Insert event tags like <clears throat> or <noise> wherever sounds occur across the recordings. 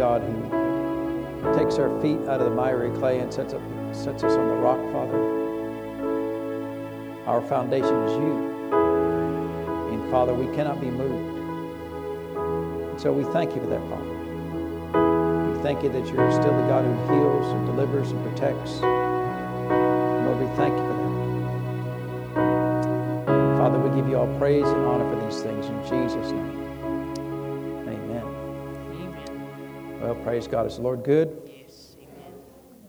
God who takes our feet out of the miry clay and sets, up, sets us on the rock, Father. Our foundation is you. And Father, we cannot be moved. And so we thank you for that, Father. We thank you that you're still the God who heals and delivers and protects. Lord, we thank you for that. Father, we give you all praise and honor for these things in Jesus' name. Praise God. Is the Lord good? Yes, amen.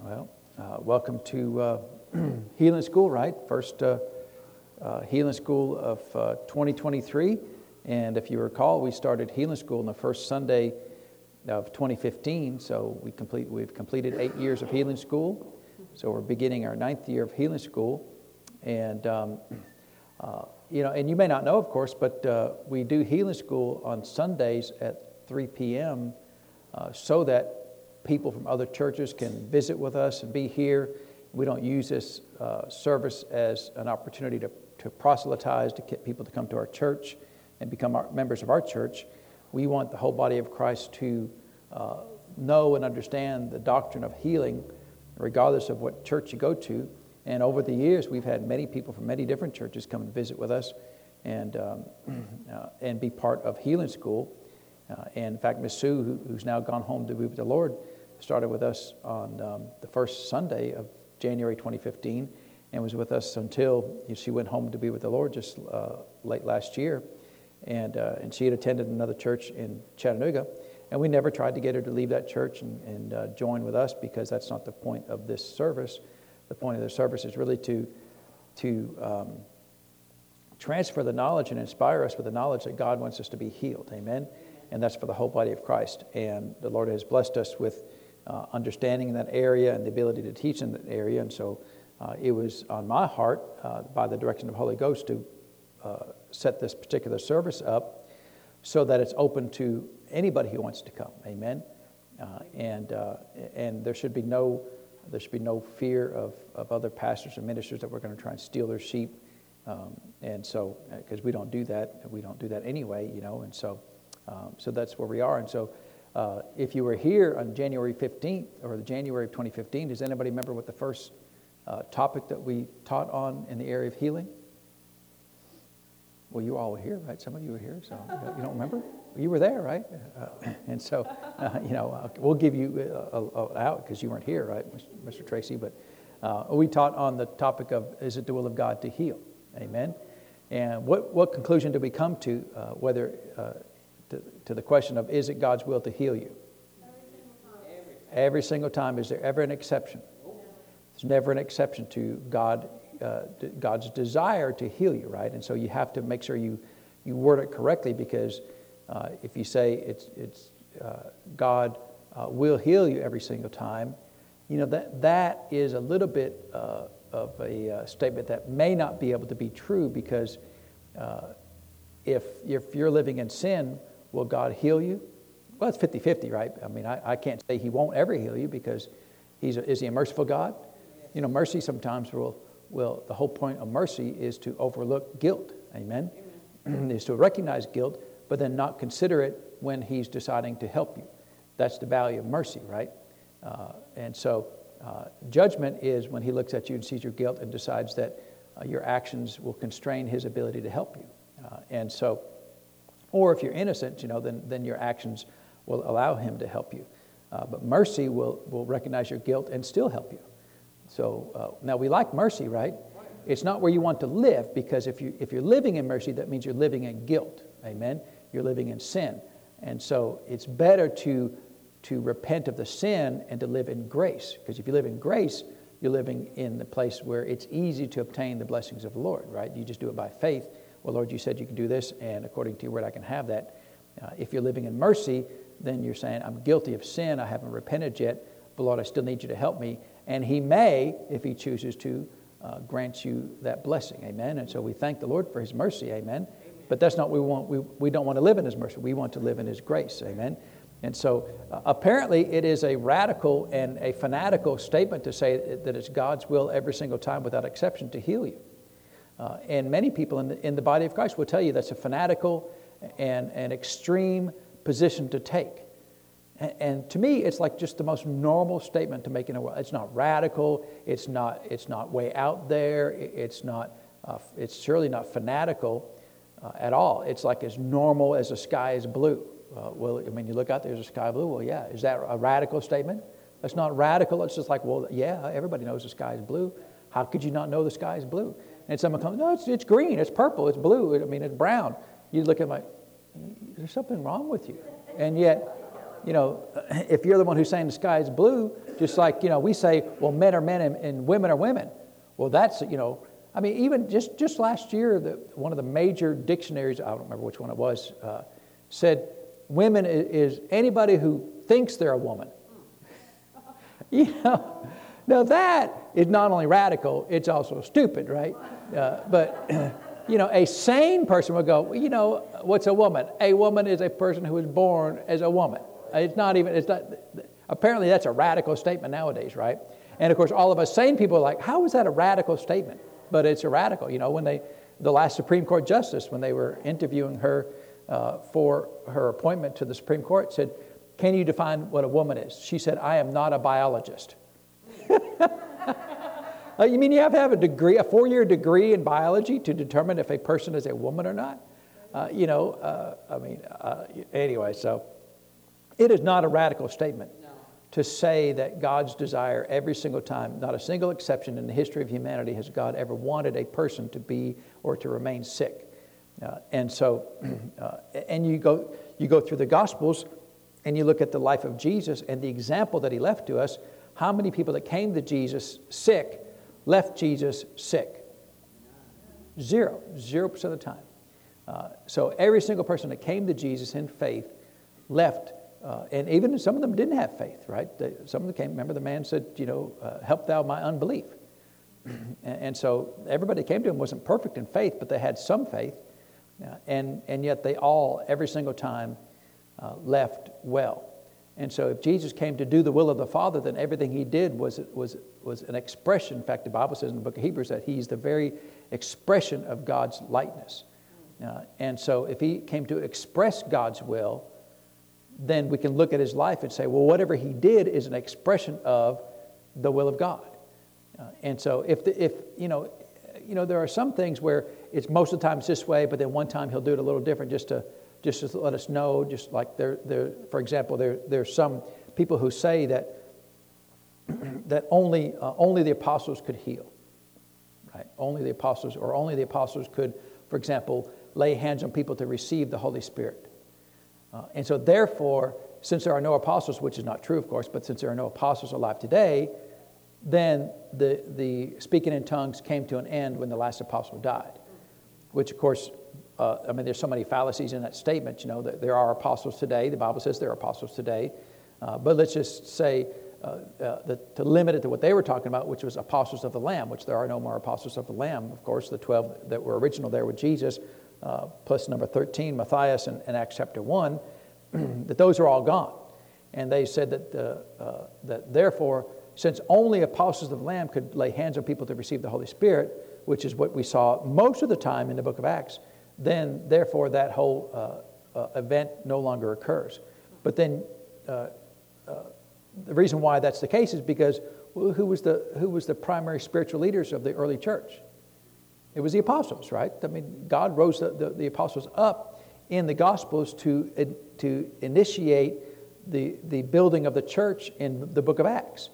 Well, uh, welcome to uh, <clears throat> Healing School, right? First uh, uh Healing School of uh, 2023. And if you recall, we started Healing School on the first Sunday of 2015. So we complete, we've completed eight years of Healing School. So we're beginning our ninth year of Healing School. And, um, <clears throat> uh, you know, and you may not know, of course, but we do Healing School on Sundays at 3 p.m uh, so that people from other churches can visit with us and be here. We don't use this uh, service as an opportunity to, to proselytize, to get people to come to our church and become our, members of our church. We want the whole body of Christ to uh, know and understand the doctrine of healing, regardless of what church you go to. And over the years, we've had many people from many different churches come and visit with us and, um, <clears throat> uh, and be part of healing school. Uh, and in fact, Miss Sue, who, who's now gone home to be with the Lord, started with us on um, the first Sunday of January 2015 and was with us until she went home to be with the Lord just uh, late last year. And, uh, and she had attended another church in Chattanooga. And we never tried to get her to leave that church and, and uh, join with us because that's not the point of this service. The point of the service is really to, to um, transfer the knowledge and inspire us with the knowledge that God wants us to be healed. Amen and that's for the whole body of Christ. And the Lord has blessed us with uh, understanding in that area and the ability to teach in that area. And so uh, it was on my heart, uh, by the direction of the Holy Ghost, to uh, set this particular service up so that it's open to anybody who wants to come. Amen. Uh, and uh, and there should be no there should be no fear of, of other pastors and ministers that we're going to try and steal their sheep. Um, and so, because we don't do that, we don't do that anyway, you know. And so, um, so that's where we are. And so uh, if you were here on January 15th or the January of 2015, does anybody remember what the first uh, topic that we taught on in the area of healing? Well, you all were here, right? Some of you were here, so you don't remember? You were there, right? Uh, and so, uh, you know, uh, we'll give you a, out because you weren't here, right, Mr. Tracy? But uh, we taught on the topic of is it the will of God to heal? Amen. And what, what conclusion did we come to, whether to, to the question of is it God's will to heal you? Every single time. Is there ever an exception? There's never an exception to God, uh, God's desire to heal you, right? And so you have to make sure you, you word it correctly because uh, if you say it's, it's uh, God uh, will heal you every single time, you know, that, that is a little bit uh, of a uh, statement that may not be able to be true because if, if you're living in sin, Will God heal you? Well, it's 50 50, right? I mean, I, I can't say He won't ever heal you because he's a, is He a merciful God? You know, mercy sometimes will, will, the whole point of mercy is to overlook guilt. Amen? Amen. is to recognize guilt, but then not consider it when He's deciding to help you. That's the value of mercy, right? Uh, and so, uh, judgment is when He looks at you and sees your guilt and decides that uh, your actions will constrain His ability to help you. Uh, and so, or if you're innocent, you know, then, then your actions will allow him to help you. Uh, but mercy will, will recognize your guilt and still help you. So uh, now we like mercy, right? It's not where you want to live because if, you, if you're living in mercy, that means you're living in guilt. Amen? You're living in sin. And so it's better to, to repent of the sin and to live in grace. Because if you live in grace, you're living in the place where it's easy to obtain the blessings of the Lord, right? You just do it by faith well, Lord, you said you can do this, and according to your word, I can have that. Uh, if you're living in mercy, then you're saying, I'm guilty of sin, I haven't repented yet, but Lord, I still need you to help me. And He may, if He chooses to, uh, grant you that blessing. Amen. And so we thank the Lord for His mercy. Amen. Amen. But that's not what we want. We, we don't want to live in His mercy. We want to live in His grace. Amen. And so uh, apparently it is a radical and a fanatical statement to say that it's God's will every single time without exception to heal you. Uh, and many people in the, in the body of Christ will tell you that's a fanatical and an extreme position to take. And, to me, it's like just the most normal statement to make in a world. It's not radical. It's not. It's not way out there. It's not. Uh, it's surely not fanatical uh, at all. It's like as normal as the sky is blue. Uh, well, I mean, you look out there's a sky blue. Well, yeah, is that a radical statement? That's not radical. It's just like, well, yeah, everybody knows the sky is blue. How could you not know the sky is blue? And someone comes, no, it's, it's green, it's purple, it's blue, I mean, it's brown. You look at my, there's something wrong with you. And yet, you know, <laughs> if you're the one who's saying the sky is blue, just like, you know, we say, well, men are men and, and women are women. Well, that's, you know, I mean, even just, just last year, the, one of the major dictionaries, I don't remember which one it was, uh, said women is, is anybody who thinks they're a woman. <laughs> you know, now that is not only radical, it's also stupid, right? Uh, but, <clears throat> you know, a sane person would go, well, you know, what's a woman? A woman is a person who is born as a woman. It's not even, it's not, apparently that's a radical statement nowadays, right? And of course, all of us sane people are like, how is that a radical statement? But it's a radical. You know, when they, the last Supreme Court justice, when they were interviewing her uh, for her appointment to the Supreme Court, said, Can you define what a woman is? She said, I am not a biologist. <laughs> uh, you mean you have to have a degree, a four year degree in biology to determine if a person is a woman or not? Uh, you know, uh, I mean, uh, anyway, so it is not a radical statement to say that God's desire every single time, not a single exception in the history of humanity, has God ever wanted a person to be or to remain sick. Uh, and so, <clears throat> uh, and you go, you go through the Gospels and you look at the life of Jesus and the example that he left to us. How many people that came to Jesus sick left Jesus sick? Zero, zero percent of the time. Uh, so every single person that came to Jesus in faith left uh, and even some of them didn't have faith, right? They, some of them came, remember the man said, you know, uh, help thou my unbelief. <clears throat> and, and, so everybody came to him wasn't perfect in faith, but they had some faith. Uh, and, and yet they all, every single time, uh, left well. And so if Jesus came to do the will of the Father, then everything he did was, was, was an expression. In fact, the Bible says in the book of Hebrews that he's the very expression of God's likeness. Uh, and so if he came to express God's will, then we can look at his life and say, well, whatever he did is an expression of the will of God. Uh, and so if, the, if you know, you know, there are some things where it's most of the time it's this way, but then one time he'll do it a little different just to, just to let us know. Just like there, there for example, there, there's some people who say that, <clears throat> that only, uh, only the apostles could heal. Right? Only the apostles, or only the apostles could, for example, lay hands on people to receive the Holy Spirit. Uh, and so, therefore, since there are no apostles, which is not true, of course, but since there are no apostles alive today, then the, the speaking in tongues came to an end when the last apostle died. Which, of course, uh, I mean, there's so many fallacies in that statement. You know, that there are apostles today. The Bible says there are apostles today. Uh, but let's just say uh, uh that to limit it to what they were talking about, which was apostles of the Lamb, which there are no more apostles of the Lamb. Of course, the 12 that were original there with Jesus uh, plus number 13, Matthias in, in Acts chapter 1, <clears throat> that those are all gone. And they said that, uh, that therefore, since only apostles of the Lamb could lay hands on people to receive the Holy Spirit, which is what we saw most of the time in the book of Acts, then therefore that whole uh, uh, event no longer occurs. But then uh, the reason why that's the case is because who was the, who was the primary spiritual leaders of the early church? It was the apostles, right? I mean, God rose the, the, the apostles up in the Gospels to, to initiate the, the building of the church in the book of Acts.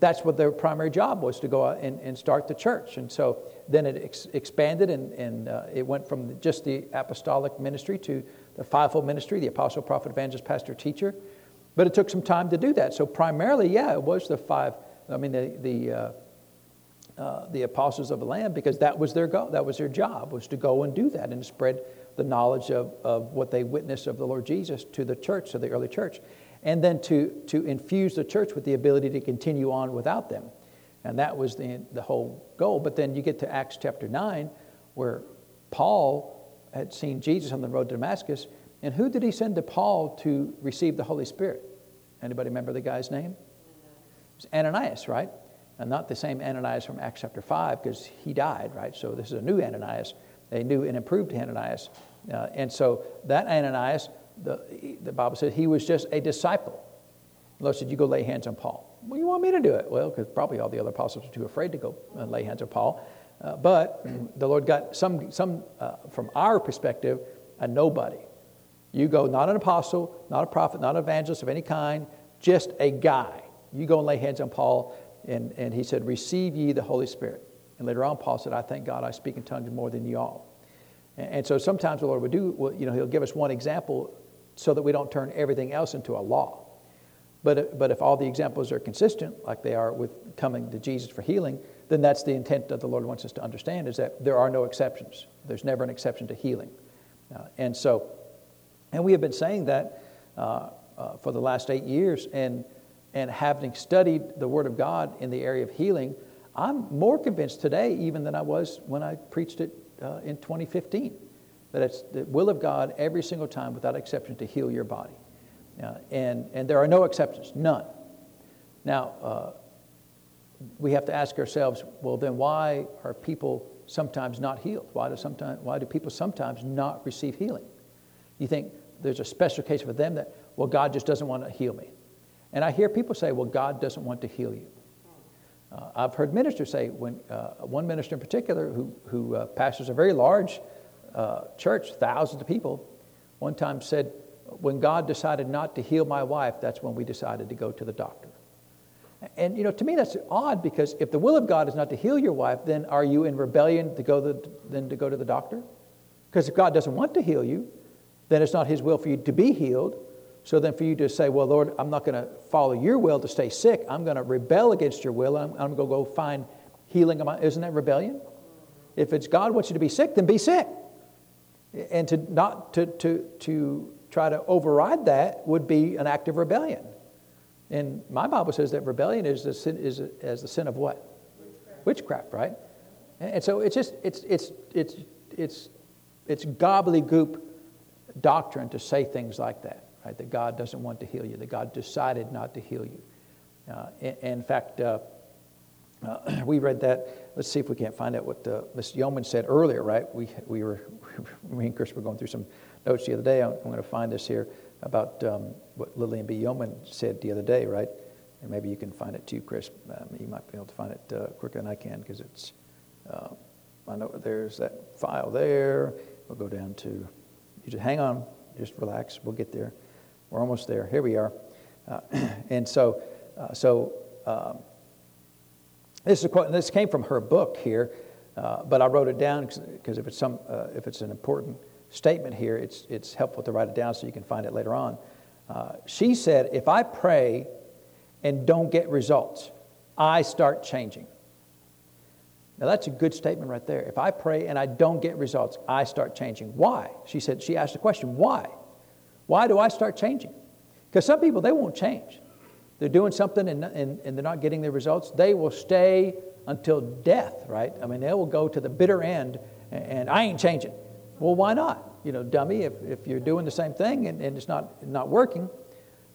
That's what their primary job was to go out and, and start the church. And so then it ex- expanded and, and uh, it went from just the apostolic ministry to the fivefold ministry the apostle, prophet, evangelist, pastor, teacher. But it took some time to do that. So primarily, yeah, it was the five, I mean, the, the uh, uh, the apostles of the Lamb because that was their go, that was their job was to go and do that and spread the knowledge of, of what they witnessed of the Lord Jesus to the church, to the early church, and then to, to infuse the church with the ability to continue on without them. And that was the, the whole goal. But then you get to Acts chapter 9, where Paul had seen Jesus on the road to Damascus. And who did he send to Paul to receive the Holy Spirit? Anybody remember the guy's name? It was Ananias, right? and not the same Ananias from Acts chapter 5 because he died, right? So this is a new Ananias, a new and improved Ananias. Uh, and so that Ananias, the, the Bible says he was just a disciple. The Lord said, You go lay hands on Paul. Well, you want me to do it? Well, because probably all the other apostles were too afraid to go and lay hands on Paul. Uh, but <clears throat> the Lord got some, some uh, from our perspective, a nobody. You go, not an apostle, not a prophet, not an evangelist of any kind, just a guy. You go and lay hands on Paul, and, and he said, Receive ye the Holy Spirit. And later on, Paul said, I thank God I speak in tongues more than you all. And, and so sometimes the Lord would do, well, you know, he'll give us one example so that we don't turn everything else into a law. But, but if all the examples are consistent, like they are with coming to Jesus for healing, then that's the intent that the Lord wants us to understand is that there are no exceptions. There's never an exception to healing. Uh, and so, and we have been saying that uh, uh, for the last eight years, and, and having studied the Word of God in the area of healing, I'm more convinced today even than I was when I preached it uh, in 2015 that it's the will of God every single time without exception to heal your body. And, and there are no exceptions, none. Now, uh, we have to ask ourselves well, then why are people sometimes not healed? Why do, sometimes, why do people sometimes not receive healing? You think there's a special case for them that, well, God just doesn't want to heal me. And I hear people say, well, God doesn't want to heal you. Uh, I've heard ministers say, when, uh, one minister in particular who, who uh, pastors a very large uh, church, thousands of people, one time said, when God decided not to heal my wife, that's when we decided to go to the doctor. And you know, to me, that's odd because if the will of God is not to heal your wife, then are you in rebellion to go the, then to go to the doctor? Because if God doesn't want to heal you, then it's not His will for you to be healed. So then, for you to say, "Well, Lord, I'm not going to follow Your will to stay sick. I'm going to rebel against Your will. I'm, I'm going to go find healing." Isn't that rebellion? If it's God wants you to be sick, then be sick. And to not to to to try to override that would be an act of rebellion. And my Bible says that rebellion is, the sin, is as the sin of what? Witchcraft, Witchcraft right? And so it's just, it's, it's, it's, it's, it's gobbledygook doctrine to say things like that, right? That God doesn't want to heal you, that God decided not to heal you. Uh, in, in, fact, uh, uh, <clears throat> we read that. Let's see if we can't find out what uh, Ms. Yeoman said earlier, right? We, we were, <laughs> me and Chris were going through some notes the other day. I'm, I'm going to find this here about um, what Lillian B. Yeoman said the other day, right? And maybe you can find it too, Chris. Um, you might be able to find it uh, quicker than I can because it's, uh, I know there's that file there. We'll go down to, you just hang on, just relax. We'll get there. We're almost there. Here we are. Uh, <clears throat> and so, uh, so um, this is a quote, this came from her book here, uh, but I wrote it down because if it's some, uh, if it's an important statement here, it's, it's helpful to write it down so you can find it later on. Uh, she said, If I pray and don't get results, I start changing. Now, that's a good statement right there. If I pray and I don't get results, I start changing. Why? She said, she asked the question, why? Why do I start changing? Because some people, they won't change. They're doing something and, and, and they're not getting the results. They will stay until death, right? I mean, they will go to the bitter end and, and I ain't changing. Well, why not? You know, dummy, if, if you're doing the same thing and, and it's not, not working.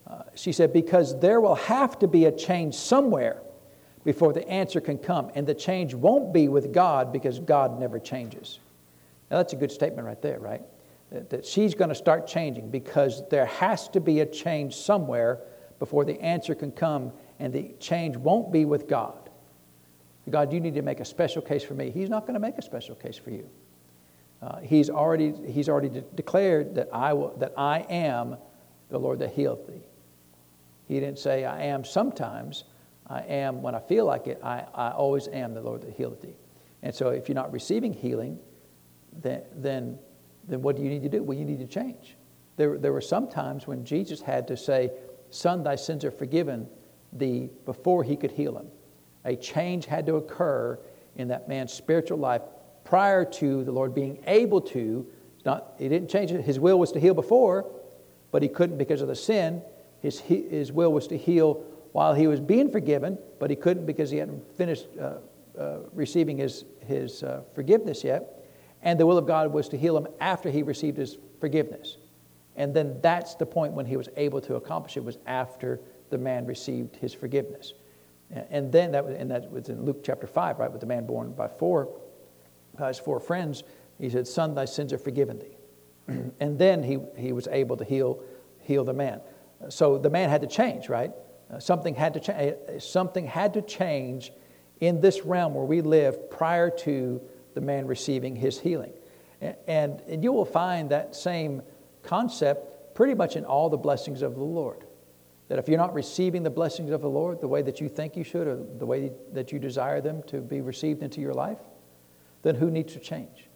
Uh, she said, because there will have to be a change somewhere before the answer can come. And the change won't be with God because God never changes. Now, that's a good statement right there, right? That, that she's going to start changing because there has to be a change somewhere before the answer can come, and the change won't be with God. God, you need to make a special case for me. He's not going to make a special case for you. Uh, he's already, he's already de- declared that I, will, that I am the Lord that healeth thee. He didn't say, I am sometimes. I am when I feel like it. I, I always am the Lord that healeth thee. And so if you're not receiving healing, then, then, then what do you need to do? Well, you need to change. There, there were some times when Jesus had to say, Son, thy sins are forgiven thee before he could heal him. A change had to occur in that man's spiritual life prior to the Lord being able to. Not, he didn't change it. His will was to heal before, but he couldn't because of the sin. His, his will was to heal while he was being forgiven, but he couldn't because he hadn't finished uh, uh, receiving his, his uh, forgiveness yet. And the will of God was to heal him after he received his forgiveness. And then that's the point when he was able to accomplish it, was after the man received his forgiveness. And then that was, and that was in Luke chapter 5, right, with the man borne by four his four friends, he said, Son, thy sins are forgiven thee. <clears throat> and then he, he was able to heal, heal the man. So the man had to change, right? Uh, something, had to cha- uh, something had to change in this realm where we live prior to the man receiving his healing. And, and you will find that same concept pretty much in all the blessings of the Lord. That if you're not receiving the blessings of the Lord the way that you think you should, or the way that you desire them to be received into your life, then who needs to change?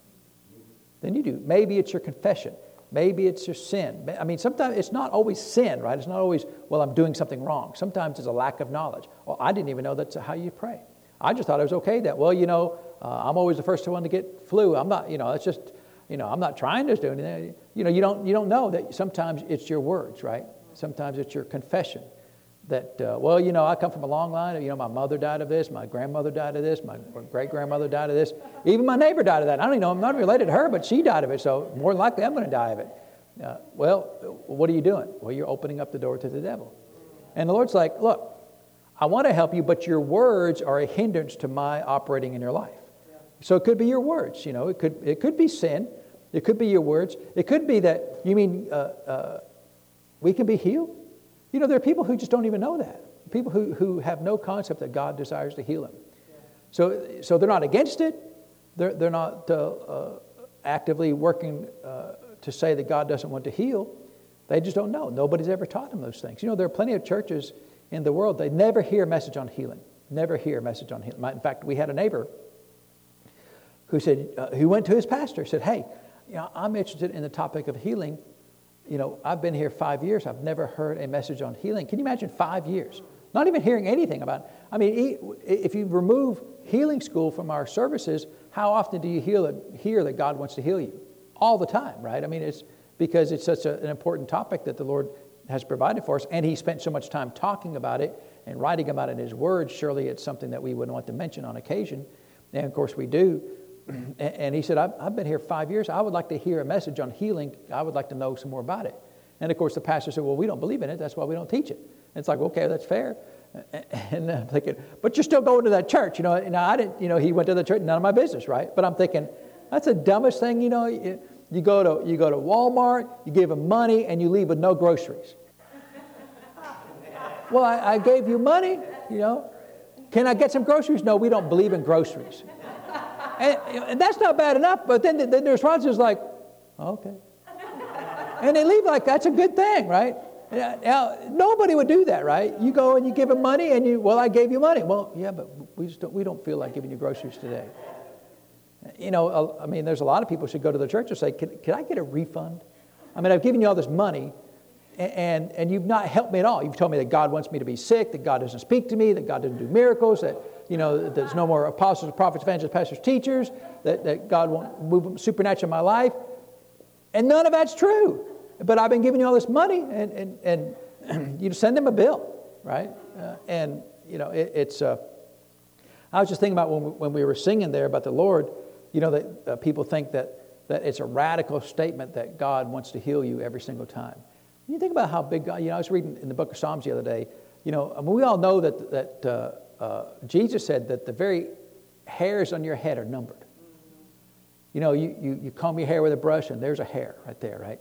Then you do. Maybe it's your confession. Maybe it's your sin. I mean, sometimes it's not always sin, right? It's not always, well, I'm doing something wrong. Sometimes it's a lack of knowledge. Well, I didn't even know that's how you pray. I just thought it was okay that, well, you know, uh, I'm always the first one to get flu. I'm not, you know, it's just, you know, I'm not trying to do anything. You know, you don't, you don't know that sometimes it's your words, right? Sometimes it's your confession that, uh, well, you know, I come from a long line. Of, you know, my mother died of this, my grandmother died of this, my great grandmother died of this. Even my neighbor died of that. I don't even know, I'm not related to her, but she died of it, so more than likely I'm going to die of it. Uh, well, what are you doing? Well, you're opening up the door to the devil. And the Lord's like, look, I want to help you, but your words are a hindrance to my operating in your life. So it could be your words, you know, it could, it could be sin, it could be your words, it could be that, you mean uh, uh, we can be healed? You know, there are people who just don't even know that. People who, who have no concept that God desires to heal them. So, so they're not against it. They're, they're not uh, uh, actively working uh, to say that God doesn't want to heal. They just don't know. Nobody's ever taught them those things. You know, there are plenty of churches in the world, they never hear a message on healing. Never hear a message on healing. In fact, we had a neighbor who said, uh, who went to his pastor, said, Hey, you know, I'm interested in the topic of healing you know, I've been here five years. I've never heard a message on healing. Can you imagine five years? Not even hearing anything about it. I mean, if you remove healing school from our services, how often do you hear, that God wants to heal you? All the time, right? I mean, it's because it's such a, an important topic that the Lord has provided for us, and He spent so much time talking about it and writing about it in His Word. Surely it's something that we would want to mention on occasion. And of course, we do. <clears throat> And he said, I've, been here five years. I would like to hear a message on healing. I would like to know some more about it. And of course, the pastor said, Well, we don't believe in it. That's why we don't teach it. And it's like, okay, that's fair. And I'm thinking, but you're still going to that church. You know, and I didn't, you know, he went to the church, none of my business, right? But I'm thinking, that's the dumbest thing, you know. You, you go to, you go to Walmart, you give them money, and you leave with no groceries. well, I, I gave you money, you know. Can I get some groceries? No, we don't believe in groceries. And, and that's not bad enough, but then, then the response is like, oh, okay. And they leave like that's a good thing, right? Uh, now, nobody would do that, right? You go and you give them money, and you, well, I gave you money. Well, yeah, but we just don't, we don't feel like giving you groceries today. You know, I mean, there's a lot of people should go to the church and say, can, can I get a refund? I mean, I've given you all this money, and, and, you've not helped me at all. You've told me that God wants me to be sick, that God doesn't speak to me, that God doesn't do miracles, that you know, there's no more apostles, prophets, evangelists, pastors, teachers, that, that God won't move supernatural in my life. And none of that's true. But I've been giving you all this money, and, and, and <clears throat> you send them a bill, right? Uh, and, you know, it, it's, uh, I was just thinking about when we, when we were singing there about the Lord, you know, that uh, people think that, that it's a radical statement that God wants to heal you every single time. You think about how big God, you know, I was reading in the book of Psalms the other day, you know, I mean, we all know that, that uh, uh, Jesus said that the very hairs on your head are numbered. You know, you, you, you comb your hair with a brush and there's a hair right there, right?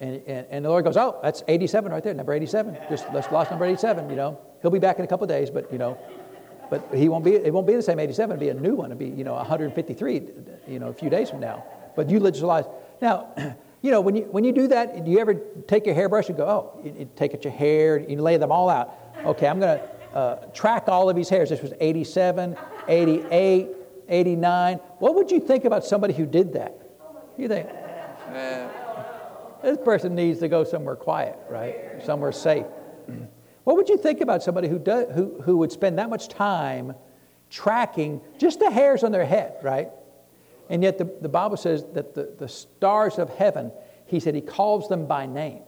And, and, and the Lord goes, Oh, that's 87 right there, number 87. Just let's lost number 87, you know. He'll be back in a couple days, but, you know, but he won't be, it won't be the same 87. It'll be a new one. It'll be, you know, 153, you know, a few days from now. But you legislate. Now, <clears throat> you know, when you, when you do that, do you ever take your hairbrush and go, oh, you, you take at your hair, and you lay them all out. Okay, I'm going to uh, track all of these hairs. This was 87, 88, 89. What would you think about somebody who did that? You think, eh, this person needs to go somewhere quiet, right? Somewhere safe. What would you think about somebody who, does, who, who would spend that much time tracking just the hairs on their head, right? And yet the, the Bible says that the, the stars of heaven, he said he calls them by name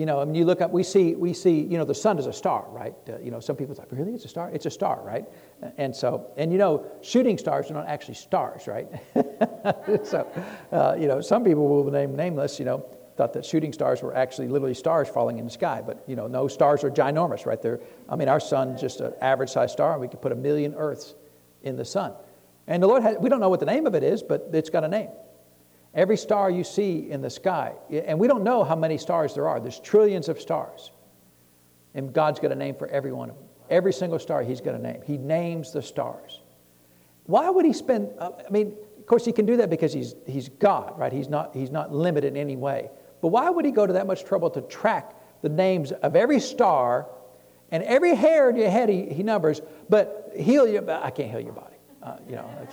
you know, I mean, you look up, we see, we see, you know, the sun is a star, right? Uh, you know, some people like, really, it's a star? It's a star, right? And so, and you know, shooting stars are not actually stars, right? <laughs> so, uh, you know, some people will name nameless, you know, thought that shooting stars were actually literally stars falling in the sky, but you know, no stars are ginormous, right? There, I mean, our sun's just an average-sized star, and we could put a million Earths in the sun. And the Lord has, we don't know what the name of it is, but it's got a name. Every star you see in the sky, and we don't know how many stars there are, there's trillions of stars. And God's got a name for every one of them. Every single star, He's got a name. He names the stars. Why would He spend, uh, I mean, of course, He can do that because He's, he's God, right? He's not, he's not limited in any way. But why would He go to that much trouble to track the names of every star and every hair in your head He, he numbers, but heal your, I can't heal your body. Uh, you know,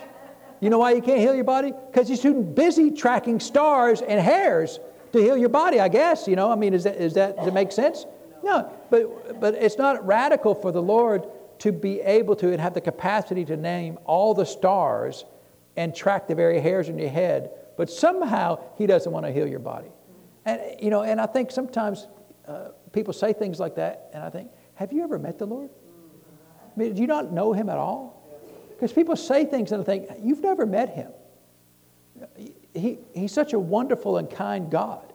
you know why you can't heal your body? Because he's too busy tracking stars and hairs to heal your body, I guess. You know, I mean, is that, is that, does it make sense? No, but, but it's not radical for the Lord to be able to and have the capacity to name all the stars and track the very hairs in your head, but somehow he doesn't want to heal your body. And, you know, and I think sometimes uh, people say things like that, and I think, have you ever met the Lord? I mean, do you not know him at all? Because people say things and I think, you've never met him. He, he's such a wonderful and kind God.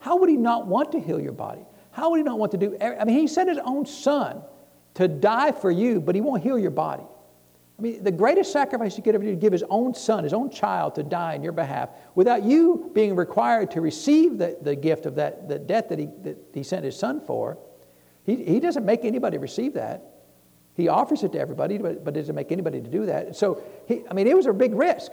How would he not want to heal your body? How would he not want to do? I mean, he sent his own son to die for you, but he won't heal your body. I mean, the greatest sacrifice he could ever do to give his own son, his own child, to die in your behalf, without you being required to receive the, the gift of that the death that he, that he sent his son for. He, he doesn't make anybody receive that. He offers it to everybody, but, but doesn't make anybody to do that. So, he, I mean, it was a big risk.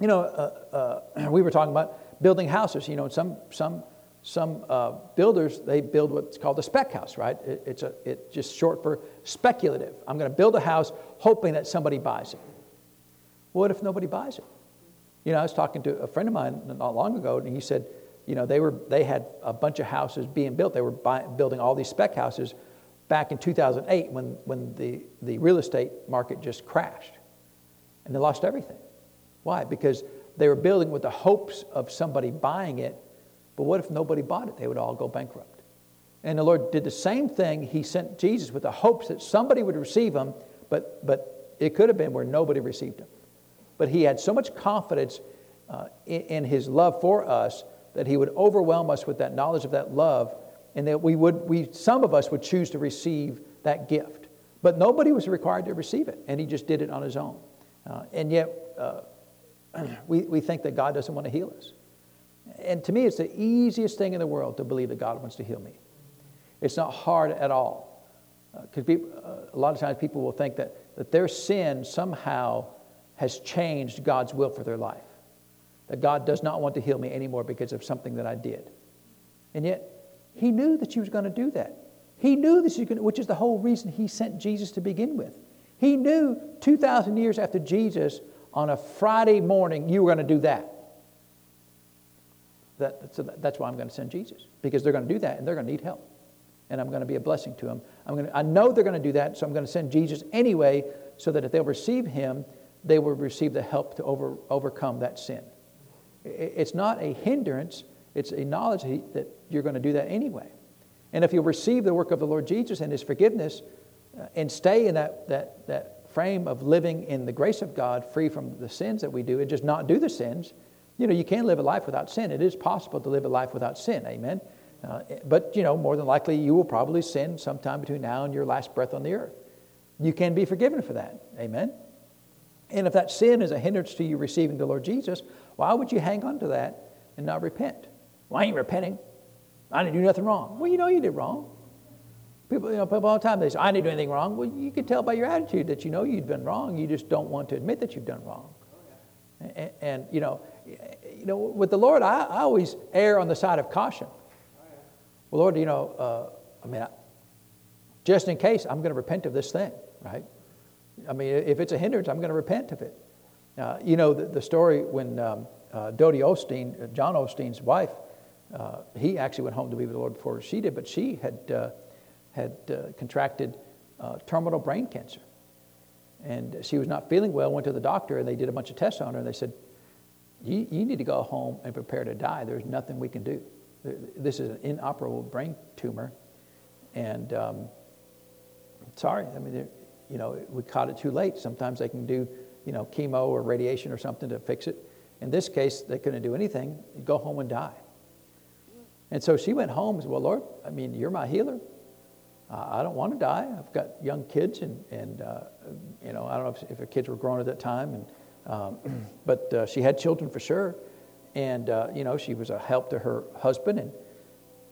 You know, uh, uh, <clears throat> we were talking about building houses. You know, some, some, some uh, builders, they build what's called a spec house, right? It, it's, a, it's just short for speculative. I'm going to build a house hoping that somebody buys it. What if nobody buys it? You know, I was talking to a friend of mine not long ago, and he said, you know, they, were, they had a bunch of houses being built. They were building all these spec houses back in 2008 when, when the, the real estate market just crashed. And they lost everything. Why? Because they were building with the hopes of somebody buying it, but what if nobody bought it? They would all go bankrupt. And the Lord did the same thing. He sent Jesus with the hopes that somebody would receive him, but, but it could have been where nobody received him. But he had so much confidence uh, in, in his love for us that he would overwhelm us with that knowledge of that love and that we would, we, some of us would choose to receive that gift. But nobody was required to receive it, and he just did it on his own. Uh, and yet, uh, <clears throat> we, we think that God doesn't want to heal us. And to me, it's the easiest thing in the world to believe that God wants to heal me. It's not hard at all. Because uh, uh, a lot of times people will think that, that their sin somehow has changed God's will for their life. That God does not want to heal me anymore because of something that I did. And yet, he knew that you was going to do that. He knew going which is the whole reason he sent Jesus to begin with. He knew 2,000 years after Jesus, on a Friday morning, you were going to do that. that so that's why I'm going to send Jesus, because they're going to do that and they're going to need help. And I'm going to be a blessing to them. I'm going to, I know they're going to do that, so I'm going to send Jesus anyway, so that if they'll receive him, they will receive the help to over, overcome that sin. It's not a hindrance, it's a knowledge that you're going to do that anyway. And if you receive the work of the Lord Jesus and his forgiveness uh, and stay in that, that, that frame of living in the grace of God, free from the sins that we do, and just not do the sins, you know, you can live a life without sin. It is possible to live a life without sin. Amen. Uh, but, you know, more than likely you will probably sin sometime between now and your last breath on the earth. You can be forgiven for that. Amen. And if that sin is a hindrance to you receiving the Lord Jesus, why would you hang on to that and not repent? Well, I ain't repenting. I didn't do nothing wrong. Well, you know you did wrong. People, you know, people all the time they say, I didn't do anything wrong. Well, you can tell by your attitude that you know you've been wrong. You just don't want to admit that you've done wrong. And, and you know, you know, with the Lord, I, I, always err on the side of caution. Well, Lord, you know, uh, I mean, I, just in case, I'm going to repent of this thing, right? I mean, if it's a hindrance, I'm going to repent of it. Uh, you know, the, the story when um, uh, Dodie Osteen, uh, John Osteen's wife, uh, he actually went home to be with the Lord before she did, but she had, uh, had uh, contracted uh, terminal brain cancer. And she was not feeling well, went to the doctor, and they did a bunch of tests on her, and they said, you, you need to go home and prepare to die. There's nothing we can do. This is an inoperable brain tumor. And um, sorry, I mean, you know, we caught it too late. Sometimes they can do, you know, chemo or radiation or something to fix it. In this case, they couldn't do anything. You go home and die. And so she went home and said, Well, Lord, I mean, you're my healer. Uh, I don't want to die. I've got young kids, and, and uh, you know, I don't know if, if her kids were grown at that time, and, um, <clears throat> but uh, she had children for sure. And, uh, you know, she was a help to her husband. And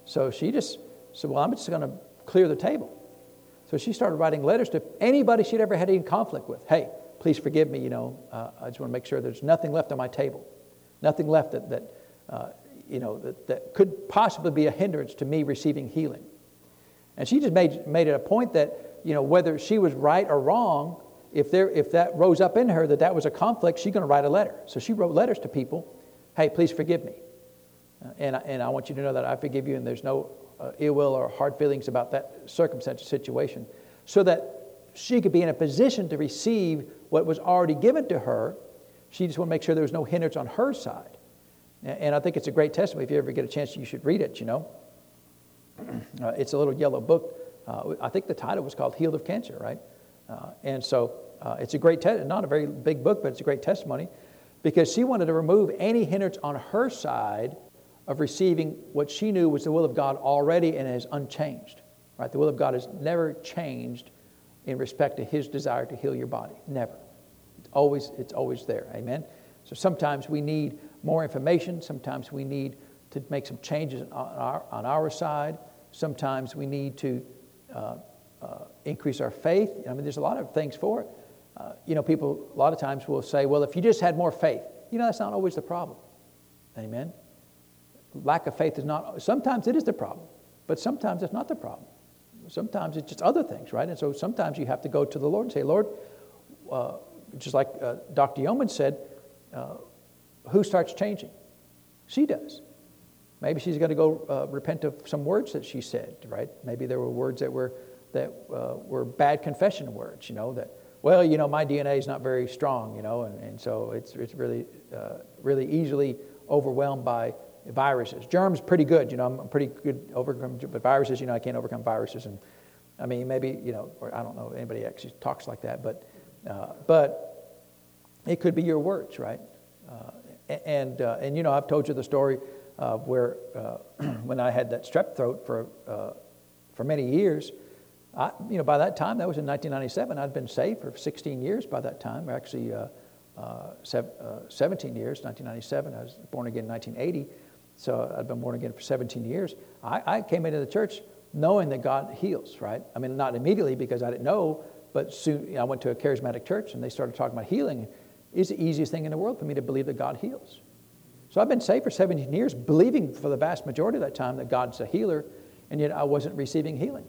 so she just said, Well, I'm just going to clear the table. So she started writing letters to anybody she'd ever had any conflict with. Hey, please forgive me, you know, uh, I just want to make sure there's nothing left on my table, nothing left that, that uh, you know, that, that could possibly be a hindrance to me receiving healing. And she just made, made it a point that, you know, whether she was right or wrong, if, there, if that rose up in her that that was a conflict, she's going to write a letter. So she wrote letters to people, hey, please forgive me. Uh, and, and I want you to know that I forgive you and there's no uh, ill will or hard feelings about that circumstance or situation. So that she could be in a position to receive what was already given to her. She just wanted to make sure there was no hindrance on her side. And I think it's a great testimony. If you ever get a chance, you should read it, you know. <clears throat> Uh, it's a little yellow book. Uh, I think the title was called Healed of Cancer, right? Uh, and so uh, it's a great, te- not a very big book, but it's a great testimony because she wanted to remove any hindrance on her side of receiving what she knew was the will of God already and is unchanged, right? The will of God has never changed in respect to His desire to heal your body. Never. It's always, it's always there. Amen. So sometimes we need more information. Sometimes we need to make some changes on our, on our side. Sometimes we need to uh, uh, increase our faith. I mean, there's a lot of things for it. Uh, you know, people a lot of times will say, well, if you just had more faith, you know, that's not always the problem. Amen. Lack of faith is not, sometimes it is the problem, but sometimes it's not the problem. Sometimes it's just other things, right? And so sometimes you have to go to the Lord and say, Lord, uh, just like uh, Dr. Yeoman said, uh, who starts changing? She does. Maybe she's going to go uh, repent of some words that she said, right? Maybe there were words that were that uh, were bad confession words, you know, that, well, you know, my DNA is not very strong, you know, and, and so it's, it's really, uh, really easily overwhelmed by viruses. Germs, pretty good, you know, I'm pretty good overcome, but viruses, you know, I can't overcome viruses. And I mean, maybe, you know, or I don't know, if anybody actually talks like that, but, uh, but it could be your words, right? Uh, and, uh, and, you know, I've told you the story of where uh, <clears throat> when I had that strep throat for, uh, for many years, I, you know, by that time, that was in 1997, I'd been saved for 16 years by that time, actually uh, uh, sev- uh, 17 years, 1997. I was born again in 1980, so I'd been born again for 17 years. I, I came into the church knowing that God heals, right? I mean, not immediately because I didn't know, but soon you know, I went to a charismatic church and they started talking about healing. It's the easiest thing in the world for me to believe that God heals. So I've been saved for 17 years, believing for the vast majority of that time that God's a healer, and yet I wasn't receiving healing.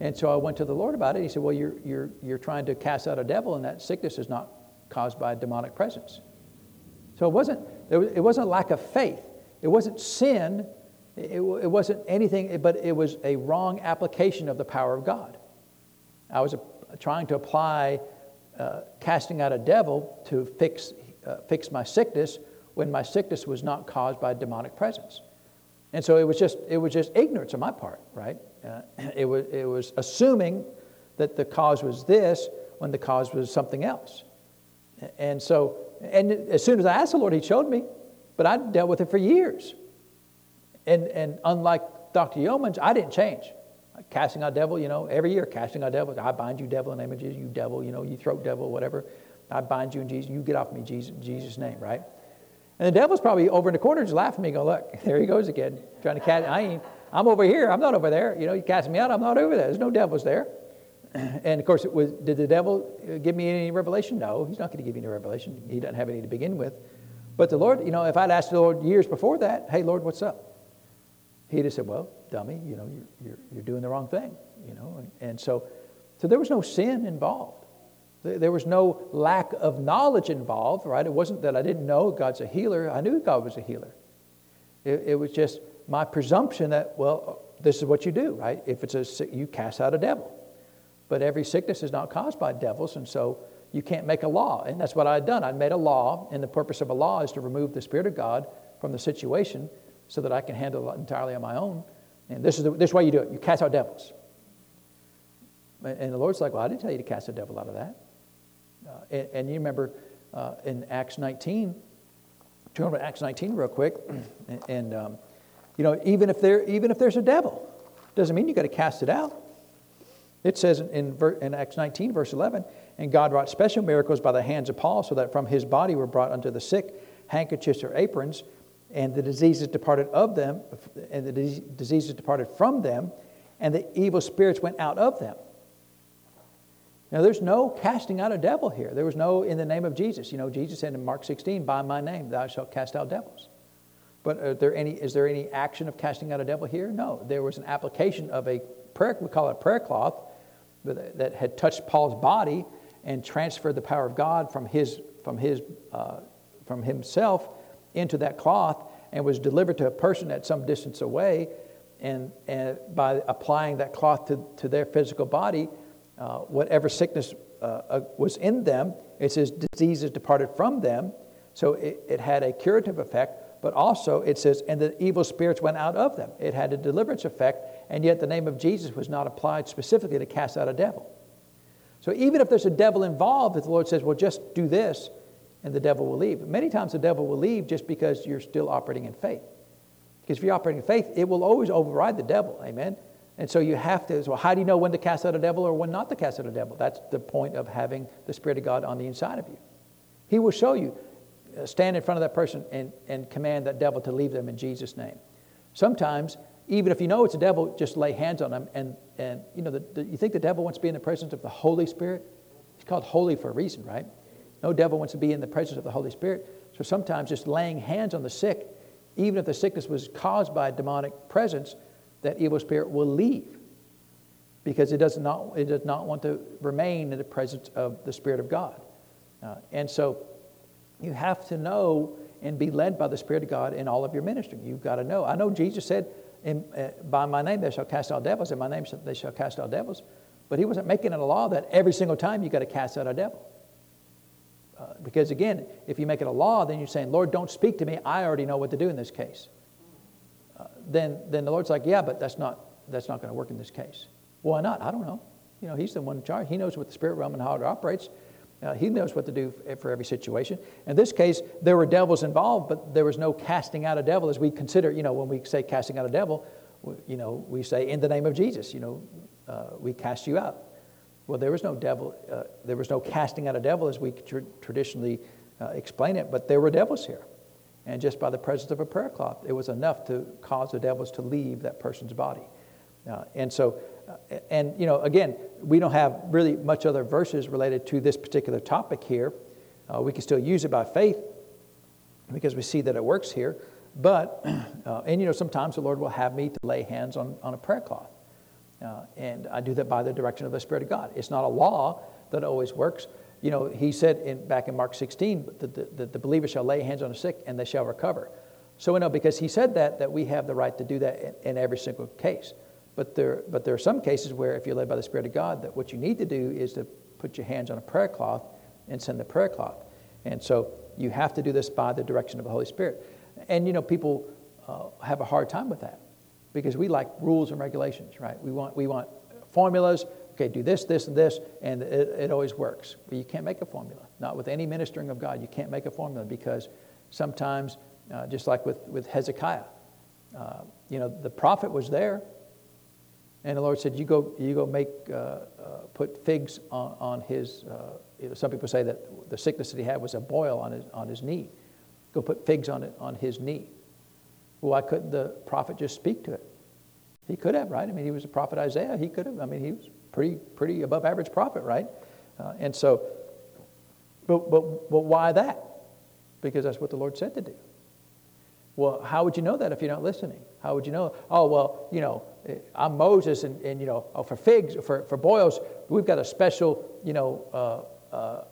And so I went to the Lord about it. He said, Well, you're, you're, you're trying to cast out a devil, and that sickness is not caused by a demonic presence. So it wasn't, it wasn't lack of faith, it wasn't sin, it, it wasn't anything, but it was a wrong application of the power of God. I was trying to apply uh, casting out a devil to fix, uh, fix my sickness when my sickness was not caused by demonic presence. And so it was just, it was just ignorance on my part, right? Uh, <clears throat> it, was, it was assuming that the cause was this when the cause was something else. And so, and as soon as I asked the Lord, He showed me, but I dealt with it for years. And, and unlike Dr. Yeomans, I didn't change. Casting out devil, you know, every year casting out devil. I bind you, devil, in the name of Jesus, you devil, you know, you throat devil, whatever. I bind you in Jesus, you get off me, Jesus, Jesus' name, right? And the devil's probably over in the corner just laughing at me, go, look, <laughs> there he goes again, trying to catch. I ain't, I'm over here. I'm not over there. You know, you cast me out. I'm not over there. There's no devils there. <clears throat> And of course, it was, did the devil uh, give me any revelation? No, he's not going to give you any revelation. He doesn't have any to begin with. But the Lord, you know, if I'd asked the Lord years before that, hey, Lord, what's up? He'd have said, well, dummy, you know, you're, you're, you're doing the wrong thing, you know. And, and so, so there was no sin involved. There was no lack of knowledge involved, right? It wasn't that I didn't know God's a healer. I knew God was a healer. It, it was just my presumption that, well, this is what you do, right? If it's a, you cast out a devil. But every sickness is not caused by devils, and so you can't make a law. And that's what I had done. I'd made a law, and the purpose of a law is to remove the Spirit of God from the situation so that I can handle it entirely on my own. And this is, the, this is why you do it. You cast out devils. And the Lord's like, well, I didn't tell you to cast a devil out of that. Uh, and, and, you remember uh, in Acts 19, turn over to Acts 19 real quick, <clears throat> and, and um, you know, even if, there, even if there's a devil, doesn't mean you got to cast it out. It says in, in Acts 19, verse 11, and God wrought special miracles by the hands of Paul, so that from his body were brought unto the sick handkerchiefs or aprons, and the diseases departed of them, and the diseases departed from them, and the evil spirits went out of them. Now, there's no casting out a devil here. There was no in the name of Jesus. You know, Jesus said in Mark 16, by my name thou shalt cast out devils. But there any, is there any action of casting out a devil here? No. There was an application of a prayer, we call it a prayer cloth, that had touched Paul's body and transferred the power of God from, his, from, his, uh, from himself into that cloth and was delivered to a person at some distance away. And, and by applying that cloth to, to their physical body, uh, whatever sickness uh, uh, was in them, it says diseases departed from them. So it, it had a curative effect but also it says, and the evil spirits went out of them. It had a deliverance effect, and yet the name of Jesus was not applied specifically to cast out a devil. So even if there's a devil involved, if the Lord says, well, just do this, and the devil will leave. Many times the devil will leave just because you're still operating in faith. Because if you're operating in faith, it will always override the devil. Amen. And so you have to, well, how do you know when to cast out a devil or when not to cast out a devil? That's the point of having the Spirit of God on the inside of you. He will show you. Uh, stand in front of that person and, and command that devil to leave them in Jesus' name. Sometimes, even if you know it's a devil, just lay hands on them. And, and you know, the, the, you think the devil wants to be in the presence of the Holy Spirit? He's called holy for a reason, right? No devil wants to be in the presence of the Holy Spirit. So sometimes just laying hands on the sick, even if the sickness was caused by a demonic presence, that evil spirit will leave because it does not, it does not want to remain in the presence of the Spirit of God. Uh, and so you have to know and be led by the Spirit of God in all of your ministry. You've got to know. I know Jesus said, uh, By my name they shall cast out devils, in my name they shall cast out devils. But he wasn't making it a law that every single time you've got to cast out a devil. Uh, because again, if you make it a law, then you're saying, Lord, don't speak to me. I already know what to do in this case. Uh, then, then the Lord's like, yeah, but that's not, that's not going to work in this case. Why not? I don't know. You know, he's the one in charge. He knows what the spirit realm and how it operates. Uh, he knows what to do for every situation. In this case, there were devils involved, but there was no casting out a devil as we consider, you know, when we say casting out a devil, you know, we say in the name of Jesus, you know, uh, we cast you out. Well, there was no devil, uh, there was no casting out a devil as we tr- traditionally uh, explain it, but there were devils here. And just by the presence of a prayer cloth, it was enough to cause the devils to leave that person's body. Uh, and so and, you know, again, we don't have really much other verses related to this particular topic here. Uh, we can still use it by faith because we see that it works here. But, <clears throat> uh, and you know, sometimes the Lord will have me to lay hands on, on a prayer cloth. Uh, and I do that by the direction of the Spirit of God. It's not a law that always works. You know, he said in, back in Mark 16 that the, the, the believer shall lay hands on the sick and they shall recover. So we know because he said that, that we have the right to do that in, in every single case. But there, but there are some cases where, if you're led by the Spirit of God, that what you need to do is to put your hands on a prayer cloth and send the prayer cloth. And so you have to do this by the direction of the Holy Spirit. And you know, people uh, have a hard time with that because we like rules and regulations, right? We want, we want formulas. Okay, do this, this, and this, and it, it always works. But you can't make a formula. Not with any ministering of God. You can't make a formula because sometimes, uh, just like with, with Hezekiah, uh, you know, the prophet was there and the Lord said, "You go, you go make, uh, uh, put figs on, on his. Uh, you know, some people say that the sickness that he had was a boil on his on his knee. Go put figs on it on his knee. Why couldn't the prophet just speak to it? He could have, right? I mean, he was a prophet Isaiah. He could have. I mean, he was pretty pretty above average prophet, right? Uh, and so, but but but why that? Because that's what the Lord said to do. Well, how would you know that if you're not listening? How would you know? Oh, well, you know, I'm Moses, and, and you know, oh, for figs, for, for boils, we've got a special, you know, uh, uh,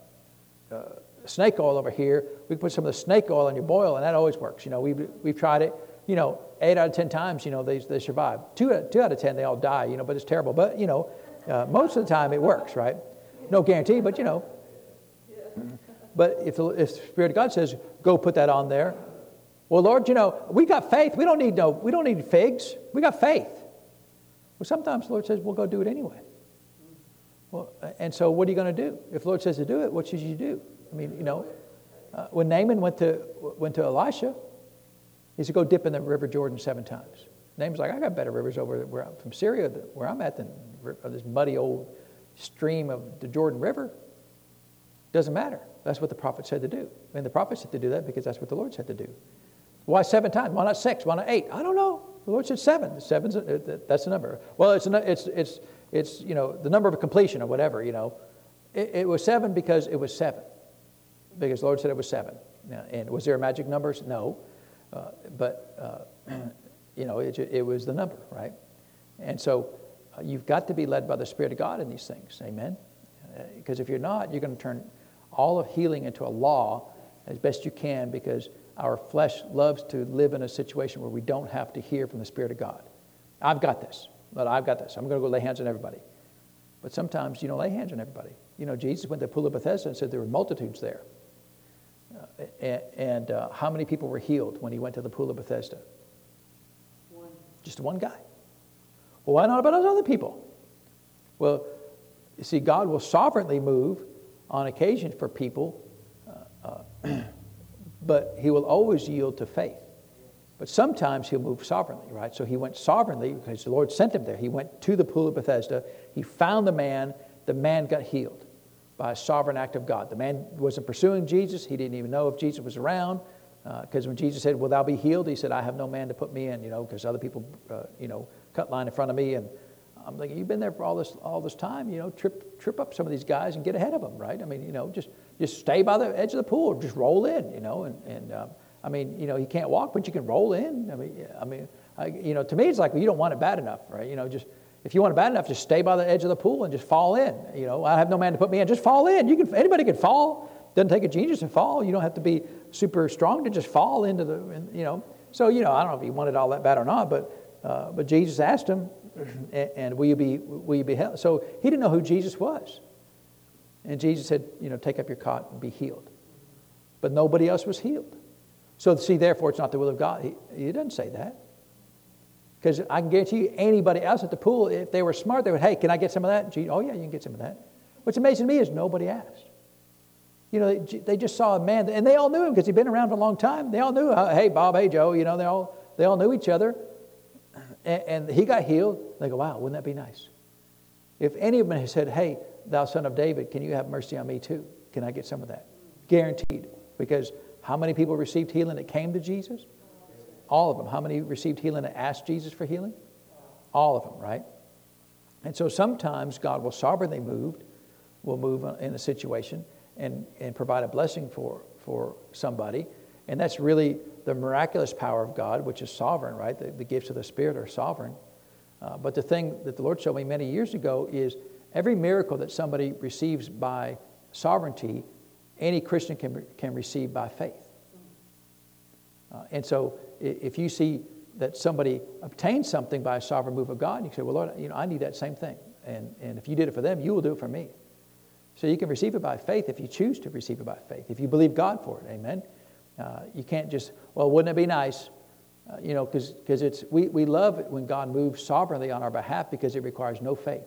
uh, snake oil over here. We put some of the snake oil on your boil, and that always works. You know, we've, we've tried it. You know, eight out of ten times, you know, they, they survive. Two, two out of ten, they all die, you know, but it's terrible. But, you know, uh, most of the time it works, right? No guarantee, but, you know. But if, the, if the Spirit of God says, go put that on there, well, Lord, you know, we got faith. We don't need no, we don't need figs. We got faith. Well, sometimes the Lord says, we'll go do it anyway. Well, and so what are you going to do? If the Lord says to do it, what should you do? I mean, you know, uh, when Naaman went to, went to Elisha, he said, go dip in the river Jordan seven times. Naaman's like, I got better rivers over where I'm, from Syria, where I'm at, than this muddy old stream of the Jordan River. Doesn't matter. That's what the prophet said to do. And the prophet said to do that because that's what the Lord said to do. Why seven times? Why not six? Why not eight? I don't know. The Lord said seven. Seven's a, uh, that's the number. Well, it's, it's, it's, it's, you know, the number of completion or whatever, you know. It, it was seven because it was seven. Because the Lord said it was seven. And was there magic numbers? No. Uh, but, uh, <clears throat> you know, it, it was the number, right? And so uh, you've got to be led by the Spirit of God in these things. Amen? Because uh, if you're not, you're going to turn all of healing into a law as best you can because our flesh loves to live in a situation where we don't have to hear from the Spirit of God. I've got this, but I've got this. I'm going to go lay hands on everybody. But sometimes you don't lay hands on everybody. You know, Jesus went to the pool of Bethesda and said there were multitudes there. And, and uh, how many people were healed when he went to the pool of Bethesda? One. Just one guy. Well, why not about those other people? Well, you see, God will sovereignly move on occasion for people, uh, uh, <clears throat> but He will always yield to faith. But sometimes He'll move sovereignly, right? So He went sovereignly because the Lord sent Him there. He went to the pool of Bethesda. He found the man. The man got healed by a sovereign act of God. The man wasn't pursuing Jesus. He didn't even know if Jesus was around. Because uh, when Jesus said, Will thou be healed? He said, I have no man to put me in, you know, because other people, uh, you know, cut line in front of me. And I'm thinking, You've been there for all this, all this time, you know, trip, trip up some of these guys and get ahead of them, right? I mean, you know, just, just stay by the edge of the pool, just roll in, you know. And, and um, I mean, you know, you can't walk, but you can roll in. I mean, I mean, I, you know, to me, it's like, well, you don't want it bad enough, right? You know, just if you want it bad enough, just stay by the edge of the pool and just fall in. You know, I have no man to put me in. Just fall in. You can. Anybody can fall. Doesn't take a genius to fall. You don't have to be super strong to just fall into the. You know. So you know, I don't know if he wanted all that bad or not, but uh, but Jesus asked him, <clears throat> and, will you be will you be healed? So he didn't know who Jesus was, and Jesus said, you know, take up your cot and be healed. But nobody else was healed. So see, therefore, it's not the will of God. He, he doesn't say that. Because I can guarantee you, anybody else at the pool, if they were smart, they would, hey, can I get some of that? oh, yeah, you can get some of that. What's amazing to me is nobody asked. You know, they, they just saw a man, and they all knew him because he'd been around for a long time. They all knew, uh, hey, Bob, hey, Joe, you know, they all, they all knew each other. And, and he got healed. They go, wow, wouldn't that be nice? If any of them had said, hey, thou son of David, can you have mercy on me too? Can I get some of that? Guaranteed. Because how many people received healing that came to Jesus? All of them. How many received healing and asked Jesus for healing? All of them, right? And so sometimes God will sovereignly move, will move in a situation and, and provide a blessing for, for somebody. And that's really the miraculous power of God, which is sovereign, right? The, the gifts of the Spirit are sovereign. Uh, but the thing that the Lord showed me many years ago is every miracle that somebody receives by sovereignty, any Christian can, can receive by faith. Uh, and so if you see that somebody obtains something by a sovereign move of God, you say, well, Lord, you know, I need that same thing. And, and if you did it for them, you will do it for me. So you can receive it by faith if you choose to receive it by faith, if you believe God for it. Amen. Uh, you can't just, well, wouldn't it be nice? Uh, you know, because it's we, we love it when God moves sovereignly on our behalf because it requires no faith.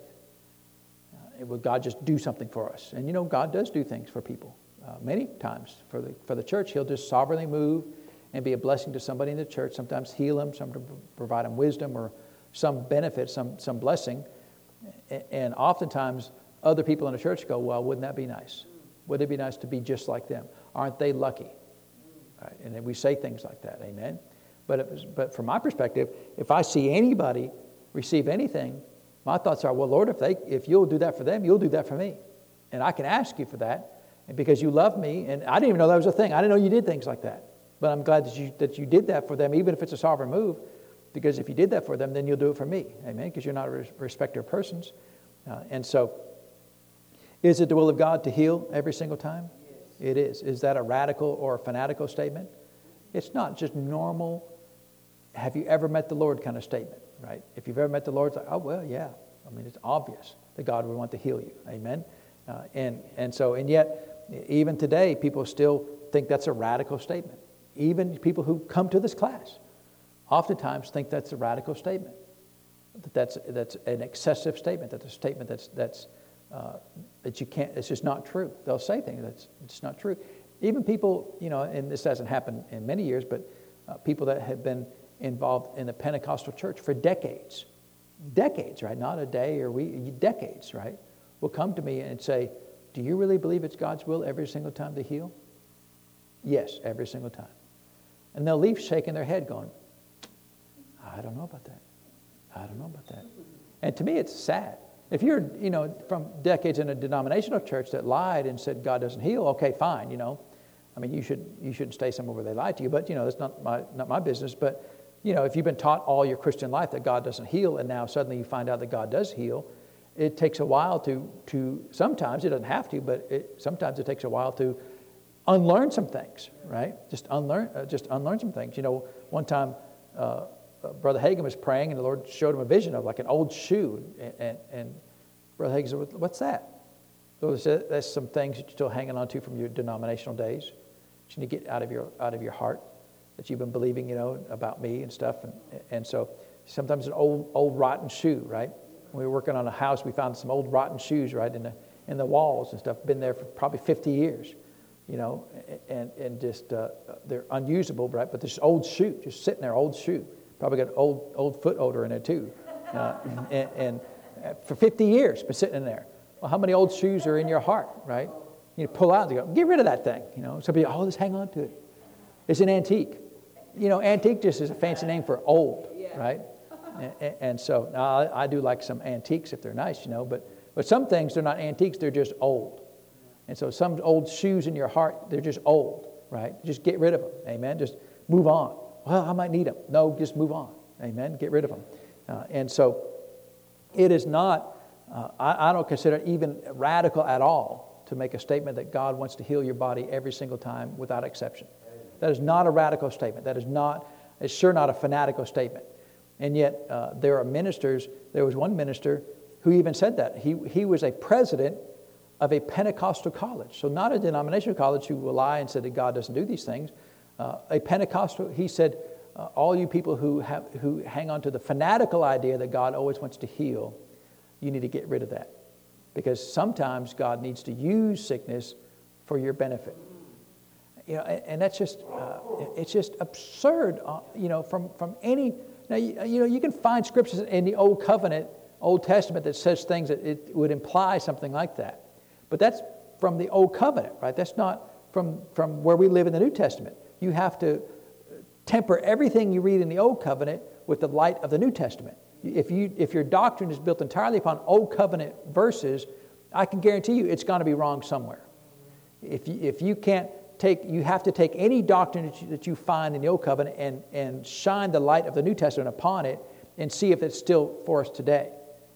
Uh, it will God just do something for us? And you know, God does do things for people uh, many times. For the, for the church, He'll just sovereignly move and be a blessing to somebody in the church, sometimes heal them, sometimes provide them wisdom or some benefit, some, some blessing. And oftentimes, other people in the church go, Well, wouldn't that be nice? Would it be nice to be just like them? Aren't they lucky? Right? And then we say things like that, amen? But, was, but from my perspective, if I see anybody receive anything, my thoughts are, well, Lord, if, they, if you'll do that for them, you'll do that for me. And I can ask you for that and because you love me. And I didn't even know that was a thing. I didn't know you did things like that. But I'm glad that you, that you did that for them, even if it's a sovereign move, because if you did that for them, then you'll do it for me. Amen? Because you're not a respecter of persons. Uh, and so, is it the will of God to heal every single time? Yes. It is. Is that a radical or a fanatical statement? It's not just normal, have you ever met the Lord kind of statement, right? If you've ever met the Lord, it's like, oh, well, yeah. I mean, it's obvious that God would want to heal you. Amen? Uh, and, and so, and yet, even today, people still think that's a radical statement. Even people who come to this class oftentimes think that's a radical statement, that that's, that's an excessive statement, that's a statement that's, that's, uh, that you can't, it's just not true. They'll say things that's it's not true. Even people, you know, and this hasn't happened in many years, but uh, people that have been involved in the Pentecostal church for decades, decades, right? Not a day or week, decades, right? Will come to me and say, Do you really believe it's God's will every single time to heal? Yes, every single time. And they'll leave shaking their head, going, I don't know about that. I don't know about that. And to me, it's sad. If you're, you know, from decades in a denominational church that lied and said God doesn't heal, okay, fine, you know. I mean, you should you shouldn't stay somewhere where they lied to you, but you know, that's not my not my business. But you know, if you've been taught all your Christian life that God doesn't heal, and now suddenly you find out that God does heal, it takes a while to to sometimes it doesn't have to, but it, sometimes it takes a while to unlearn some things, right? Just unlearn uh, just unlearn some things. You know, one time. Uh, uh, Brother Hagin was praying, and the Lord showed him a vision of like an old shoe. And, and, and Brother Hagin said, What's that? So said, That's some things that you're still hanging on to from your denominational days that you need to get out of your, out of your heart that you've been believing, you know, about me and stuff. And, and so sometimes an old, old rotten shoe, right? When we were working on a house, we found some old rotten shoes, right, in the, in the walls and stuff, been there for probably 50 years, you know, and, and just, uh, they're unusable, right? But this old shoe, just sitting there, old shoe. Probably got old, old foot odor in it too. Uh, <laughs> and, and, for 50 years, been sitting in there. Well, how many old shoes are in your heart, right? You pull out and go, get rid of that thing. You know, somebody, oh, let's hang on to it. It's an antique. You know, antique just is a fancy name for old, right? And, and so now I, I do like some antiques if they're nice, you know, but, but some things, they're not antiques, they're just old. And so some old shoes in your heart, they're just old, right? Just get rid of them. Amen. Just move on well, I might need them. No, just move on. Amen. Get rid of them. Uh, and so it is not, uh, I, I, don't consider it even radical at all to make a statement that God wants to heal your body every single time without exception. That is not a radical statement. That is not, it's sure not a fanatical statement. And yet, uh, there are ministers, there was one minister who even said that. He, he was a president of a Pentecostal college. So, not a denominational college who will lie and said that God doesn't do these things, uh, a Pentecostal, he said, uh, all you people who, have, who hang on to the fanatical idea that God always wants to heal, you need to get rid of that. Because sometimes God needs to use sickness for your benefit. You know, and, and that's just, uh, it's just absurd, uh, you know, from, from any, now, you, you, know, you can find scriptures in the Old Covenant, Old Testament that says things that it would imply something like that. But that's from the Old Covenant, right? That's not from, from where we live in the New Testament you have to temper everything you read in the Old Covenant with the light of the New Testament. If, you, if your doctrine is built entirely upon Old Covenant verses, I can guarantee you it's going to be wrong somewhere. If you, if you can't take, you have to take any doctrine that you, that you find in the Old Covenant and, and shine the light of the New Testament upon it and see if it's still for us today.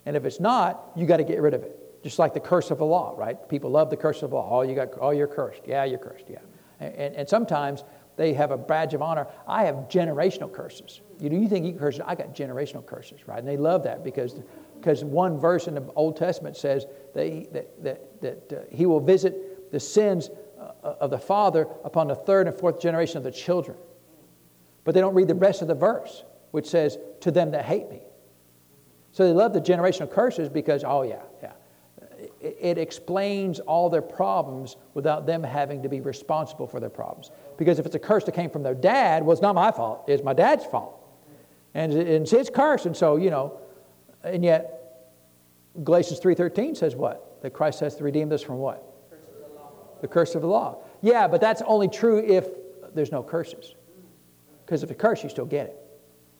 And if it's not, you got to get rid of it. Just like the curse of the law, right? People love the curse of the law. Oh, you got, oh, you're cursed. Yeah, you're cursed. Yeah. And, and sometimes they have a badge of honor. I have generational curses. You know, you think you curse, I got generational curses, right? And they love that because, because one verse in the Old Testament says that he, that, that, that uh, he will visit the sins uh, of the father upon the third and fourth generation of the children. But they don't read the rest of the verse, which says, to them that hate me. So they love the generational curses because, oh, yeah, yeah it explains all their problems without them having to be responsible for their problems. Because if it's a curse that came from their dad, well, it's not my fault. It's my dad's fault. And it's his curse. And so, you know, and yet Galatians 3.13 says what? That Christ has to redeem us from what? The curse of the law. Yeah, but that's only true if there's no curses. Because if a curse, you still get it.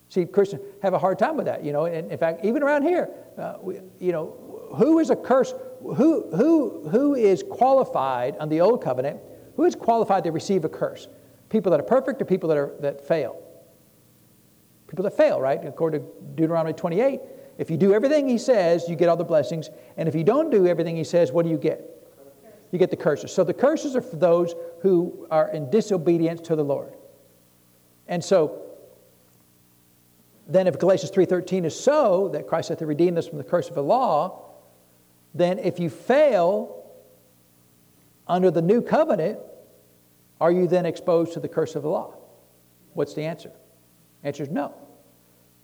See, Christians have a hard time with that, you know. And in fact, even around here, uh, we, you know, who is a curse? Who, who, who is qualified on the old covenant? Who is qualified to receive a curse? People that are perfect or people that, are, that fail? People that fail, right? According to Deuteronomy 28, if you do everything he says, you get all the blessings. And if you don't do everything he says, what do you get? You get the curses. So the curses are for those who are in disobedience to the Lord. And so then if Galatians 3:13 is so that Christ hath redeemed us from the curse of the law, then if you fail under the new covenant, are you then exposed to the curse of the law? What's the answer? Answer is no.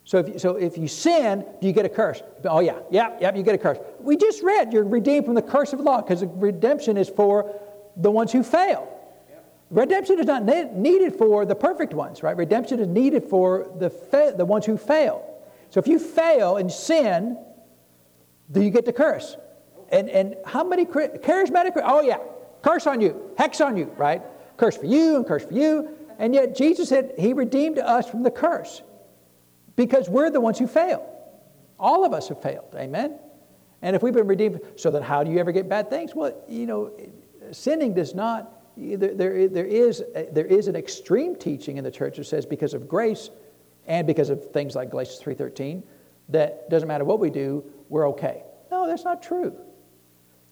So if, you, so if you sin, do you get a curse? Oh, yeah, yeah, yeah, you get a curse. We just read you're redeemed from the curse of the law because redemption is for the ones who fail. Redemption is not needed for the perfect ones, right? Redemption is needed for the, fa- the ones who fail. So if you fail and sin, do you get the curse? And, and how many charismatic? Oh, yeah, curse on you, hex on you, right? Curse for you and curse for you. And yet Jesus said he redeemed us from the curse. Because we're the ones who fail. All of us have failed. Amen? And if we've been redeemed, so then how do you ever get bad things? Well, you know, sinning does not, there, there, there, is, there is an extreme teaching in the church that says because of grace and because of things like Galatians 3.13, that doesn't matter what we do, we're okay. No, that's not true.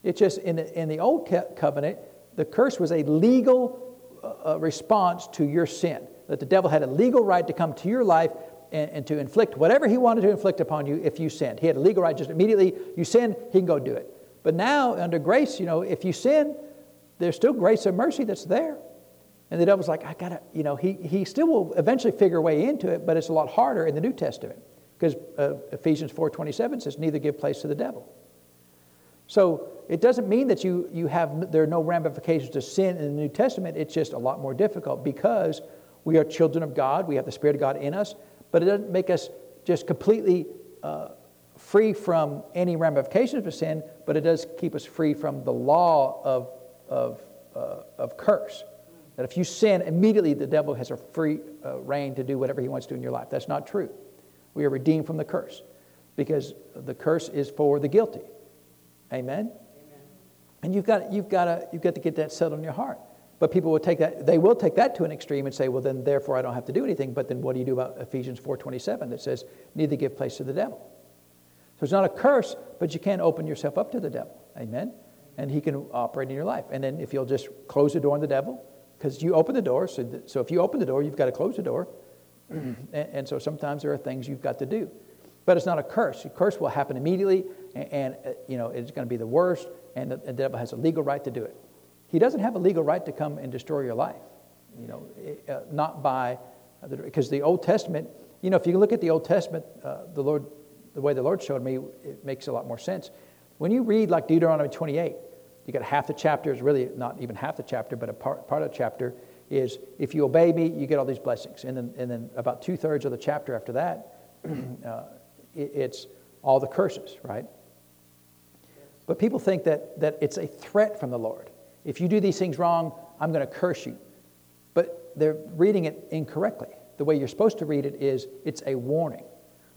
It's just in the, in the old covenant, the curse was a legal uh, uh, response to your sin. That the devil had a legal right to come to your life and, and, to inflict whatever he wanted to inflict upon you if you sinned. He had a legal right just immediately, you sin, he can go do it. But now, under grace, you know, if you sin, there's still grace and mercy that's there. And the devil's like, I gotta, you know, he, he still will eventually figure a way into it, but it's a lot harder in the New Testament. Because uh, Ephesians 4.27 says, neither give place to the devil. So it doesn't mean that you, you have, there are no ramifications to sin in the New Testament. It's just a lot more difficult because we are children of God. We have the Spirit of God in us. But it doesn't make us just completely uh, free from any ramifications of sin, but it does keep us free from the law of, of, uh, of curse. That if you sin, immediately the devil has a free uh, reign to do whatever he wants to in your life. That's not true. We are redeemed from the curse because the curse is for the guilty. Amen? Amen. And you've got, you've, got to, you've got to get that settled in your heart. But people will take that, they will take that to an extreme and say, well, then therefore I don't have to do anything. But then what do you do about Ephesians 4.27 that says, neither give place to the devil? So it's not a curse, but you can't open yourself up to the devil. Amen? And he can operate in your life. And then if you'll just close the door on the devil, because you open the door, so, th- so if you open the door, you've got to close the door. <clears throat> and, and so sometimes there are things you've got to do. But it's not a curse. A curse will happen immediately, and, uh, you know it's going to be the worst, and the, devil has a legal right to do it. He doesn't have a legal right to come and destroy your life, you know, uh, not by because the Old Testament. You know, if you look at the Old Testament, uh, the Lord, the way the Lord showed me, it makes a lot more sense. When you read like Deuteronomy 28, you got half the chapter is really not even half the chapter, but a part, part of the chapter is if you obey me, you get all these blessings. And then, and then about two thirds of the chapter after that, <clears throat> uh, it's all the curses, right? But people think that, that it's a threat from the Lord. If you do these things wrong, I'm going to curse you. But they're reading it incorrectly. The way you're supposed to read it is it's a warning.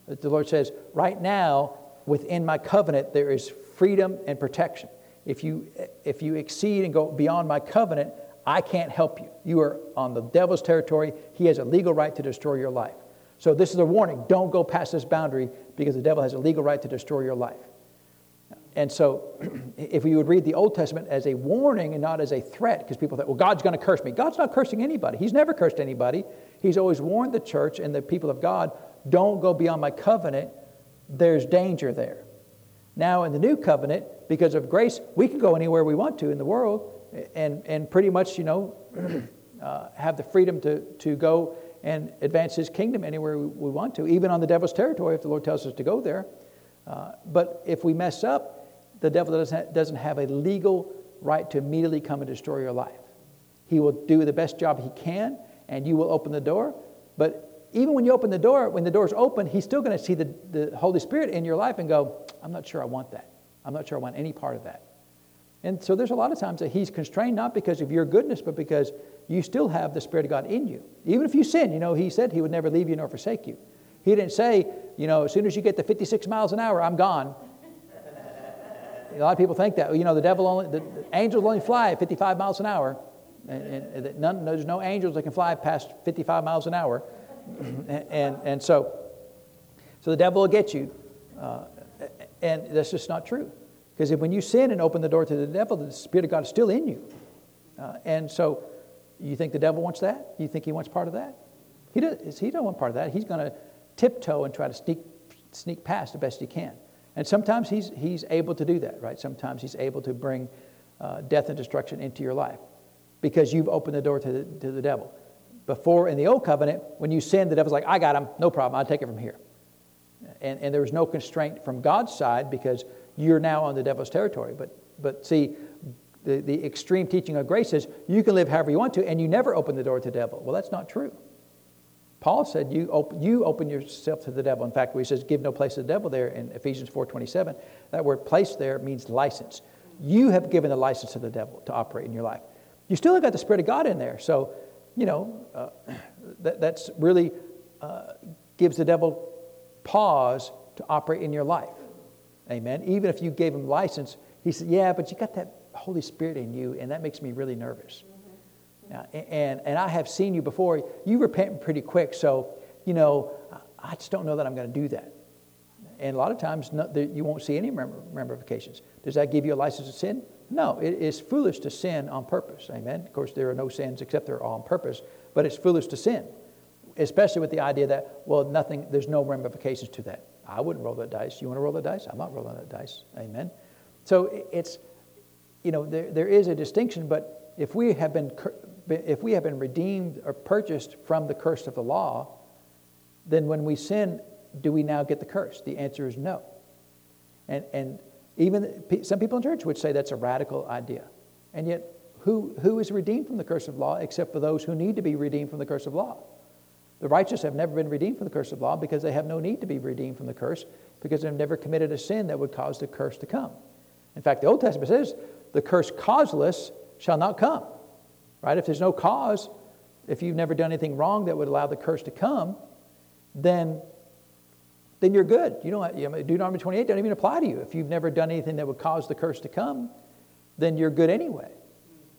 The Lord says, right now, within my covenant, there is freedom and protection. If you, if you exceed and go beyond my covenant, I can't help you. You are on the devil's territory. He has a legal right to destroy your life. So, this is a warning. Don't go past this boundary because the devil has a legal right to destroy your life. And so, <clears throat> if we would read the Old Testament as a warning and not as a threat, because people think, well, God's going to curse me. God's not cursing anybody. He's never cursed anybody. He's always warned the church and the people of God don't go beyond my covenant. There's danger there. Now, in the new covenant, because of grace, we can go anywhere we want to in the world and, and pretty much, you know, <clears throat> uh, have the freedom to, to go and advance his kingdom anywhere we want to, even on the devil's territory if the Lord tells us to go there. Uh, but if we mess up, the devil doesn't, doesn't have a legal right to immediately come and destroy your life. He will do the best job he can, and you will open the door. But even when you open the door, when the door's open, he's still going to see the, the Holy Spirit in your life and go, I'm not sure I want that. I'm not sure I want any part of that. And so there's a lot of times that he's constrained not because of your goodness, but because you still have the Spirit of God in you. Even if you sin, you know, he said he would never leave you nor forsake you. He didn't say, you know, as soon as you get to 56 miles an hour, I'm gone. A lot of people think that. You know, the devil only, the, the angels only fly at 55 miles an hour. And, and none, there's no angels that can fly past 55 miles an hour. and, and, and, so, so the devil will get you. Uh, and that's just not true. Because when you sin and open the door to the devil, the Spirit of God is still in you. Uh, and so you think the devil wants that? You think he wants part of that? He, does, he don't want part of that. He's going to tiptoe and try to sneak, sneak past the best he can. And sometimes he's, he's able to do that, right? Sometimes he's able to bring uh, death and destruction into your life because you've opened the door to the, to the devil. Before, in the old covenant, when you sin, the devil's like, I got him, no problem, I'll take it from here. And, and there was no constraint from God's side because you're now on the devil's territory. But, but see, the, the extreme teaching of grace is you can live however you want to and you never open the door to the devil. Well, that's not true. Paul said you open, you open yourself to the devil. In fact, he says give no place to the devil there in Ephesians 4.27. That word place there means license. You have given the license to the devil to operate in your life. You still have got the Spirit of God in there. So, you know, uh, <clears throat> that that's really uh, gives the devil pause to operate in your life. Amen. Even if you gave him license, he said, Yeah, but you got that Holy Spirit in you, and that makes me really nervous. And, and I have seen you before. You repent pretty quick, so, you know, I just don't know that I'm going to do that. And a lot of times, no, you won't see any ramifications. Does that give you a license to sin? No, it is foolish to sin on purpose. Amen. Of course, there are no sins except they're on purpose, but it's foolish to sin, especially with the idea that, well, nothing, there's no ramifications to that. I wouldn't roll that dice. You want to roll the dice? I'm not rolling that dice. Amen. So it's, you know, there, there is a distinction, but if we have been, if we have been redeemed or purchased from the curse of the law, then when we sin, do we now get the curse? The answer is no. And, and even some people in church would say that's a radical idea. And yet, who, who is redeemed from the curse of law except for those who need to be redeemed from the curse of law? The righteous have never been redeemed from the curse of law because they have no need to be redeemed from the curse because they've never committed a sin that would cause the curse to come. In fact, the Old Testament says, the curse causeless shall not come. Right? If there's no cause, if you've never done anything wrong that would allow the curse to come, then then you're good. You don't, you know, Deuteronomy 28 doesn't even apply to you. If you've never done anything that would cause the curse to come, then you're good anyway.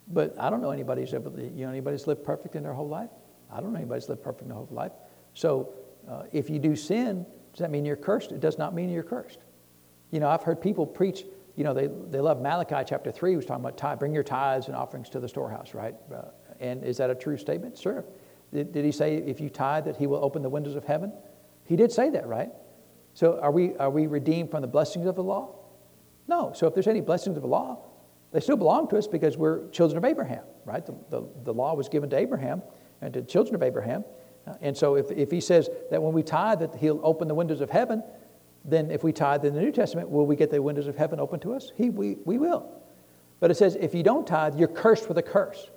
But I don't know anybody's ever, you know, anybody's lived perfect in their whole life. I don't know anybody's lived perfect in their whole life. So uh, if you do sin, does that mean you're cursed? It does not mean you're cursed. You know, I've heard people preach, you know, they, they love Malachi chapter 3, was talking about tithe, bring your tithes and offerings to the storehouse, right? Uh, and is that a true statement? Sure. Did, did he say if you tithe that he will open the windows of heaven? He did say that, right? So are we, are we redeemed from the blessings of the law? No. So if there's any blessings of the law, they still belong to us because we're children of Abraham, right? The, the, the law was given to Abraham and to children of Abraham. Uh, and so if, if he says that when we tithe that he'll open the windows of heaven, then if we tithe in the New Testament, will we get the windows of heaven open to us? He, we, we will. But it says if you don't tithe, you're cursed with a curse.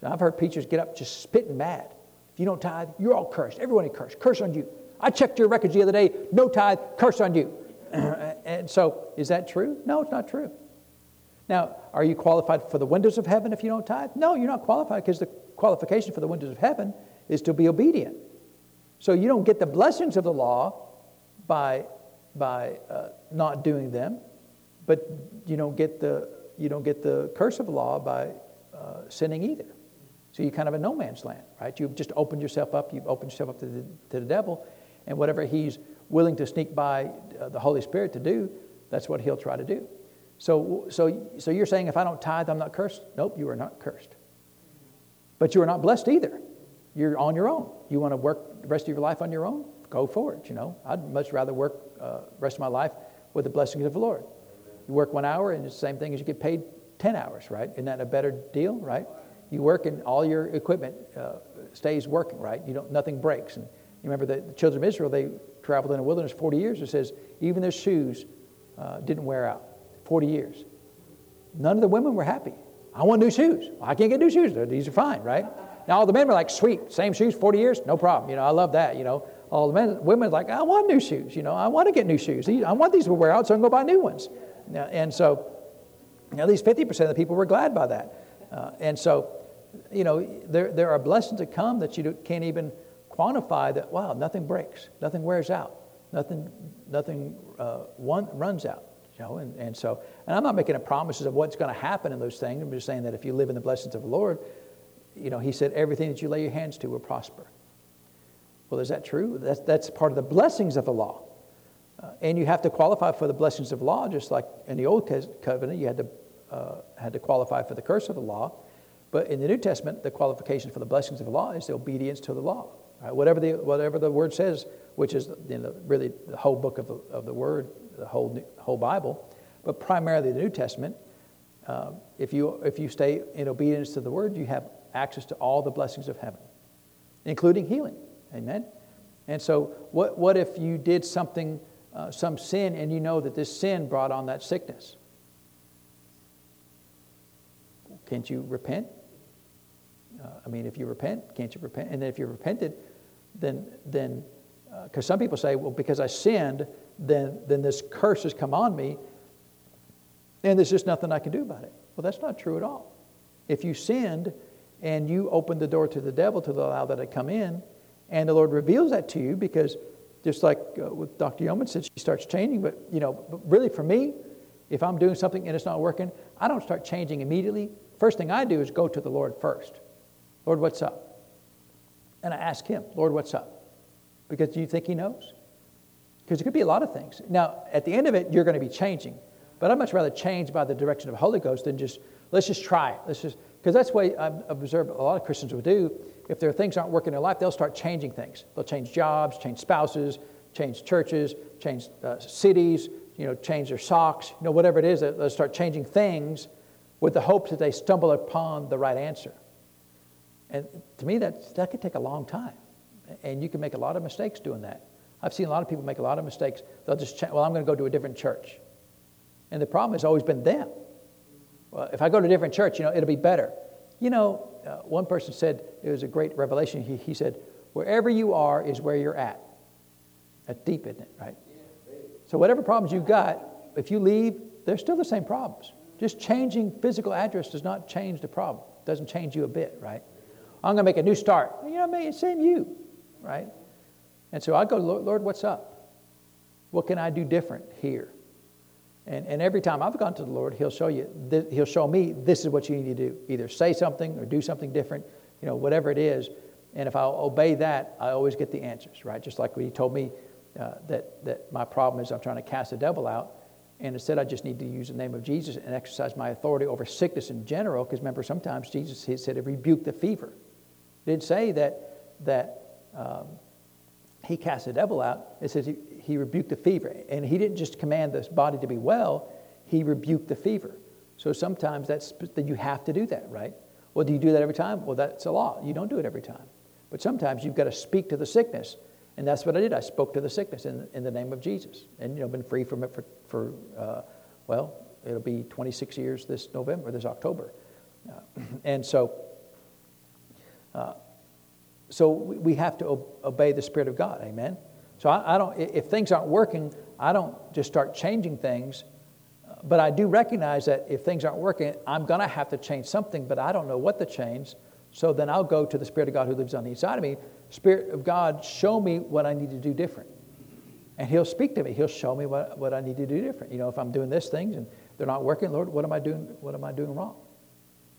So I've heard preachers get up just spitting mad. If you don't tithe, you're all cursed. Everyone is cursed. Curse on you. I checked your records the other day, no tithe, curse on you. <clears throat> and so, is that true? No, it's not true. Now, are you qualified for the windows of heaven if you don't tithe? No, you're not qualified because the qualification for the windows of heaven is to be obedient. So you don't get the blessings of the law by, by uh, not doing them, but you don't get the, you don't get the curse of law by uh, sinning either. So you're kind of a no man's land, right? You've just opened yourself up, you've opened yourself up to the, to the devil, and whatever he's willing to sneak by uh, the Holy Spirit to do, that's what he'll try to do. So, so, so you're saying if I don't tithe, I'm not cursed? Nope, you are not cursed. But you are not blessed either. You're on your own. You want to work the rest of your life on your own? Go for it, you know. I'd much rather work uh, rest of my life with the blessings of the Lord. You work one hour, and it's the same thing as you get paid 10 hours, right? Isn't that a better deal, right? You work, and all your equipment uh, stays working, right? You don't, nothing breaks. And you remember the, the children of Israel, they traveled in the wilderness 40 years. It says even their shoes uh, didn't wear out. 40 years. None of the women were happy. I want new shoes. Well, I can't get new shoes. These are fine, right? Now all the men were like, sweet, same shoes, 40 years, no problem. You know, I love that. You know, all the men, women like, I want new shoes. You know, I want to get new shoes. I want these to wear out so I can go buy new ones. And so, at least 50% of the people were glad by that. Uh, and so, you know, there, there are blessings that come that you can't even quantify that, wow, nothing breaks, nothing wears out, nothing, nothing uh, one, runs out. You know, and, and so, and I'm not making a promises of what's going to happen in those things. I'm just saying that if you live in the blessings of the Lord, you know, He said everything that you lay your hands to will prosper. Well, is that true? That's, that's part of the blessings of the law. Uh, and you have to qualify for the blessings of law, just like in the Old Covenant, you had to, uh, had to qualify for the curse of the law. But in the New Testament, the qualification for the blessings of the law is the obedience to the law. Right? Whatever, the, whatever the word says, which is you know, really the whole book of the, of the word, the whole, whole Bible, but primarily the New Testament, uh, if, you, if you stay in obedience to the word, you have access to all the blessings of heaven, including healing. Amen? And so, what, what if you did something, uh, some sin, and you know that this sin brought on that sickness? Can't you repent? Uh, I mean, if you repent, can't you repent? And then if you repented, then, then, because uh, some people say, well, because I sinned, then, then this curse has come on me, and there's just nothing I can do about it. Well, that's not true at all. If you sinned and you opened the door to the devil to allow that to come in, and the Lord reveals that to you because just like uh, with Dr. Yeoman said, she starts changing. But, you know, but really for me, if I'm doing something and it's not working, I don't start changing immediately. First thing I do is go to the Lord first. Lord, what's up? And I ask Him, Lord, what's up? Because do you think He knows? Because it could be a lot of things. Now, at the end of it, you're going to be changing. But I'd much rather change by the direction of the Holy Ghost than just, let's just try. Let's just, because that's way I've observed a lot of Christians will do. If their things aren't working in their life, they'll start changing things. They'll change jobs, change spouses, change churches, change uh, cities, you know, change their socks, you know, whatever it is, they'll start changing things with the hopes that they stumble upon the right answer. And to me, that, that could take a long time. And you can make a lot of mistakes doing that. I've seen a lot of people make a lot of mistakes. They'll just, well, I'm going to go to a different church. And the problem has always been them. Well, if I go to a different church, you know, it'll be better. You know, uh, one person said, it was a great revelation. He, he said, wherever you are is where you're at. That's deep, isn't it, right? So whatever problems you've got, if you leave, they're still the same problems. Just changing physical address does not change the problem. Doesn't change you a bit, right? I'm going to make a new start. You know, I same you, right? And so I go, Lord, what's up? What can I do different here? And, and every time I've gone to the Lord, He'll show you, th- He'll show me this is what you need to do. Either say something or do something different, you know, whatever it is. And if I obey that, I always get the answers, right? Just like when He told me uh, that, that my problem is I'm trying to cast the devil out. And instead, I just need to use the name of Jesus and exercise my authority over sickness in general. Because remember, sometimes Jesus he said, rebuke the fever. He didn't say that, that um, he cast the devil out. It says he, he rebuked the fever. And he didn't just command this body to be well, he rebuked the fever. So sometimes that's that you have to do that, right? Well, do you do that every time? Well, that's a law. You don't do it every time. But sometimes you've got to speak to the sickness and that's what I did. I spoke to the sickness in, in the name of Jesus. And, you know, been free from it for, for uh, well, it'll be 26 years this November, this October. Uh, <clears throat> and so, uh, so we have to obey the Spirit of God. Amen. So I, I, don't, if things aren't working, I don't just start changing things. But I do recognize that if things aren't working, I'm going to have to change something, but I don't know what to change. So then I'll go to the Spirit of God who lives on the inside of me Spirit of God, show me what I need to do different. And He'll speak to me. He'll show me what, what I need to do different. You know, if I'm doing this things and they're not working, Lord, what am I doing? What am I doing wrong?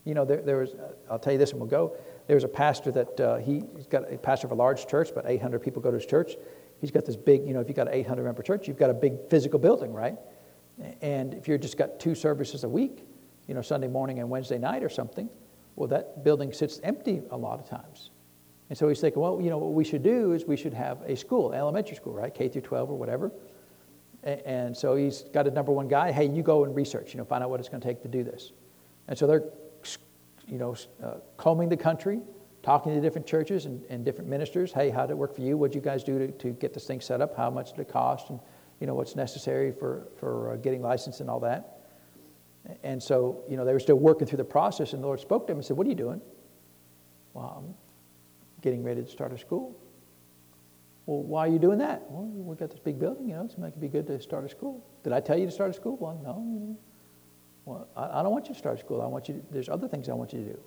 You know, there, there was, I'll tell you this and we'll go. There was a pastor that uh, he, he's got a pastor of a large church, about 800 people go to his church. He's got this big, you know, if you've got an 800 member church, you've got a big physical building, right? And if you've just got two services a week, you know, Sunday morning and Wednesday night or something, well, that building sits empty a lot of times. And so he's thinking, well, you know, what we should do is we should have a school, elementary school, right? K through 12 or whatever. And so he's got a number one guy, hey, you go and research, you know, find out what it's going to take to do this. And so they're, you know, uh, combing the country, talking to different churches and, and different ministers. Hey, how did it work for you? What did you guys do to, to get this thing set up? How much did it cost? And, you know, what's necessary for, for uh, getting licensed and all that. And so, you know, they were still working through the process, and the Lord spoke to him and said, What are you doing? Well, I'm getting ready to start a school. Well, why are you doing that? Well, we got this big building, you know, it like be good to start a school. Did I tell you to start a school? Well, no. Well, I, I don't want you to start a school. I want you to, there's other things I want you to do.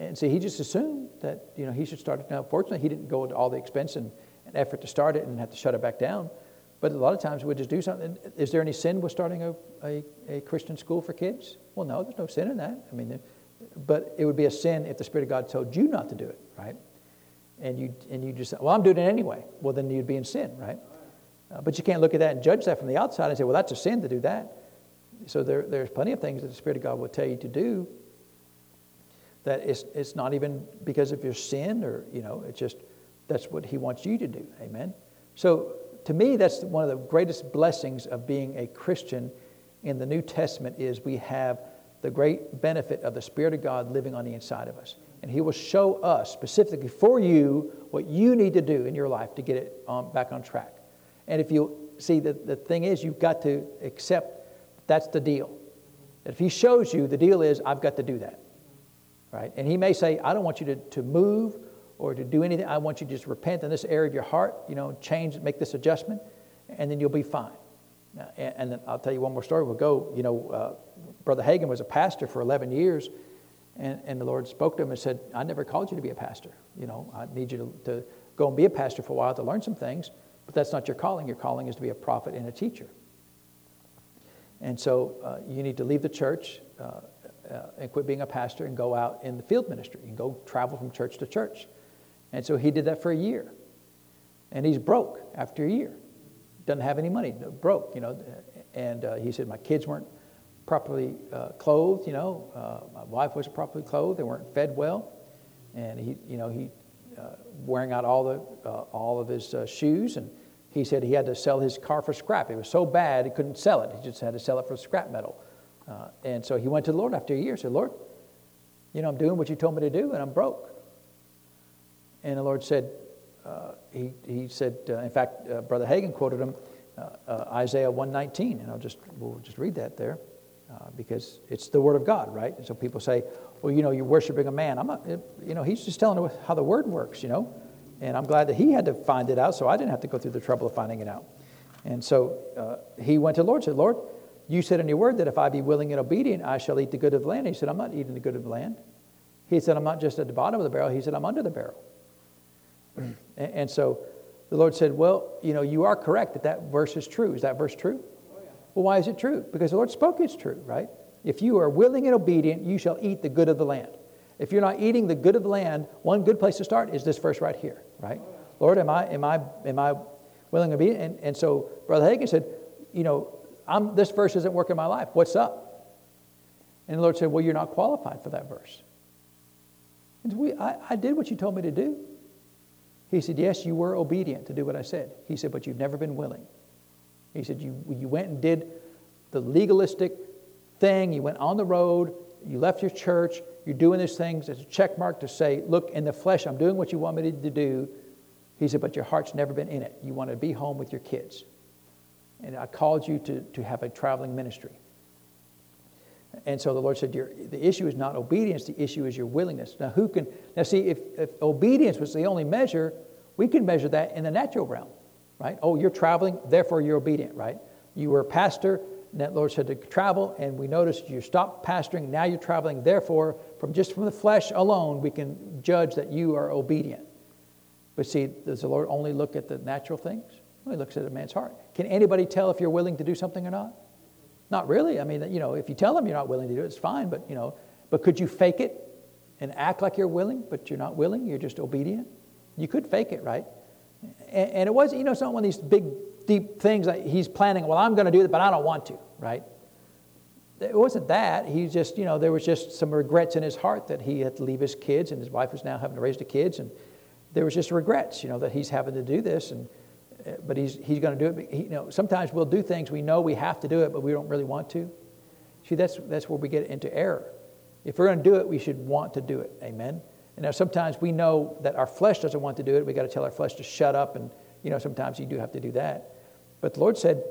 And so he just assumed that, you know, he should start it. Now, fortunately, he didn't go into all the expense and, and effort to start it and have to shut it back down. But a lot of times we just do something. Is there any sin with starting a, a, a Christian school for kids? Well, no, there's no sin in that. I mean, but it would be a sin if the Spirit of God told you not to do it, right? And you, and you just, well, I'm doing it anyway. Well, then you'd be in sin, right? Uh, but you can't look at that and judge that from the outside and say, well, that's a sin to do that. So there, there's plenty of things that the Spirit of God will tell you to do that it's, it's not even because of your sin or, you know, it's just that's what He wants you to do. Amen? So to me, that's one of the greatest blessings of being a Christian in the New Testament is we have the great benefit of the Spirit of God living on the inside of us. And He will show us specifically for you what you need to do in your life to get it on, back on track. And if you see, the, the thing is, you've got to accept that's the deal. If He shows you, the deal is, I've got to do that. Right? And He may say, I don't want you to, to move or to do anything. I want you to just repent in this area of your heart, you know, change, make this adjustment, and then you'll be fine. And, and then I'll tell you one more story. We'll go, you know, uh, Brother Hagin was a pastor for 11 years, and, and the Lord spoke to him and said, I never called you to be a pastor. You know, I need you to, to go and be a pastor for a while to learn some things, but that's not your calling. Your calling is to be a prophet and a teacher. And so uh, you need to leave the church uh, uh, and quit being a pastor and go out in the field ministry and go travel from church to church. And so he did that for a year. And he's broke after a year. Doesn't have any money, broke, you know. And uh, he said, My kids weren't properly uh, clothed, you know. Uh, my wife wasn't properly clothed. They weren't fed well. And he, you know, he uh, wearing out all, the, uh, all of his shoes. And he said he had to sell his car for scrap. It was so bad he couldn't sell it. He just had to sell it for scrap metal. And so he went to the Lord after a year. Said, Lord, you know, I'm doing what you told me to do, and I'm broke. And the Lord said, uh, he, he said, uh, in fact, uh, Brother Hagin quoted him Isaiah 119, and I'll just, we'll just read that there. Uh, because it's the Word of God, right? And so people say, well, you know, you're worshiping a man. I'm not, you know, he's just telling how the Word works, you know? And I'm glad that he had to find it out, so I didn't have to go through the trouble of finding it out. And so uh, he went to the Lord and said, Lord, you said in your word that if I be willing and obedient, I shall eat the good of the land. He said, I'm not eating the good of the land. He said, I'm not just at the bottom of the barrel. He said, I'm under the barrel. <clears throat> and, and so the Lord said, Well, you know, you are correct that that verse is true. Is that verse true? Oh, well, why is it true? Because the Lord spoke it's true, right? If you are willing and obedient, you shall eat the good of the land. If you're not eating the good of the land, one good place to start is this verse right here, right? Oh, Lord, am I, am I, am I willing to be? And, and so Brother Hagin said, you know, I'm, this verse isn't working in my life. What's up? And the Lord said, well, you're not qualified for that verse. And we, I, I did what you told me to do. He said, yes, you were obedient to do what I said. He said, but you've never been willing. He said, you, you went and did the legalistic thing. You went on the road. You left your church. You're doing these things as a check mark to say, look, in the flesh, I'm doing what you want me to do. He said, but your heart's never been in it. You want to be home with your kids. And I called you to, to have a traveling ministry. And so the Lord said, the issue is not obedience, the issue is your willingness. Now, who can, now see, if, if obedience was the only measure, we can measure that in the natural realm right? Oh, you're traveling, therefore you're obedient, right? You were a pastor, and that Lord said to travel, and we noticed you stopped pastoring, now you're traveling, therefore, from just from the flesh alone, we can judge that you are obedient. But see, does the Lord only look at the natural things? Well, he looks at a man's heart. Can anybody tell if you're willing to do something or not? Not really. I mean, you know, if you tell them you're not willing to do it, it's fine, but, you know, but could you fake it and act like you're willing, but you're not willing? You're just obedient? You could fake it, right? And, and it wasn't, you know, it's not one of these big, deep things that he's planning, well, I'm going to do it, but I don't want to, right? It wasn't that. He just, you know, there was just some regrets in his heart that he had to leave his kids, and his wife was now having to raise the kids, and there was just regrets, you know, that he's having to do this, and Uh, but he's he's going to do it. He, you know, sometimes we'll do things we know we have to do it, but we don't really want to. See, that's that's where we get into error. If we're going to do it, we should want to do it. Amen. And now sometimes we know that our flesh doesn't want to do it. We got to tell our flesh to shut up, and you know sometimes you do have to do that. But the Lord said,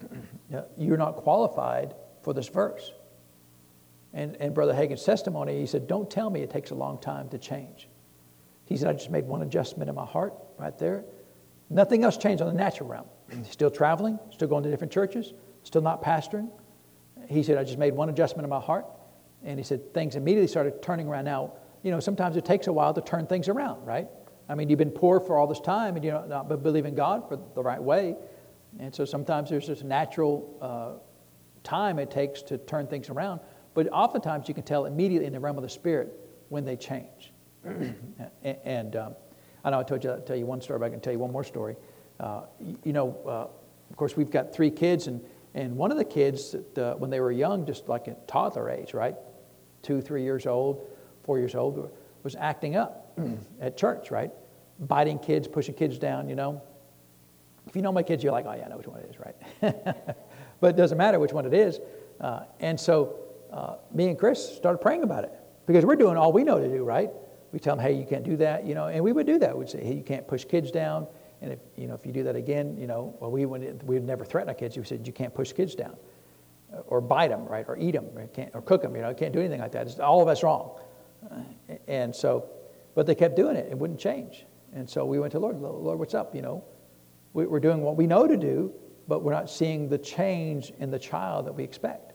<clears throat> "You're not qualified for this verse." And, and Brother Hagin's testimony, he said, "Don't tell me it takes a long time to change." He said, "I just made one adjustment in my heart right there. Nothing else changed on the natural realm. Still traveling, still going to different churches, still not pastoring." He said, "I just made one adjustment in my heart." And he said, things immediately started turning around. Now, you know, sometimes it takes a while to turn things around, right? I mean, you've been poor for all this time and you know, not believe in God for the right way. And so sometimes there's this natural uh, time it takes to turn things around. But oftentimes you can tell immediately in the realm of the spirit when they change. <clears throat> and um, I know I told you I'll tell you one story, but I can tell you one more story. Uh, you, know, uh, of course, we've got three kids, and, and one of the kids, that, uh, when they were young, just like at toddler age, right? Two, three years old, four years old, was acting up <clears throat> at church, right? Biting kids, pushing kids down, you know. If you know my kids, you're like, oh, yeah, I know which one it is, right? <laughs> but it doesn't matter which one it is. Uh, and so uh, me and Chris started praying about it because we're doing all we know to do, right? We tell them, hey, you can't do that, you know, and we would do that. We'd say, hey, you can't push kids down. And if, you know, if you do that again, you know, well, we would, we would never threaten our kids. We said, you can't push kids down or bite them, right? Or eat them, right? Can't, or cook them, you know, you can't do anything like that. It's all of us wrong. And so, but they kept doing it. It wouldn't change. And so we went to Lord, Lord, what's up? You know, we're doing what we know to do, but we're not seeing the change in the child that we expect.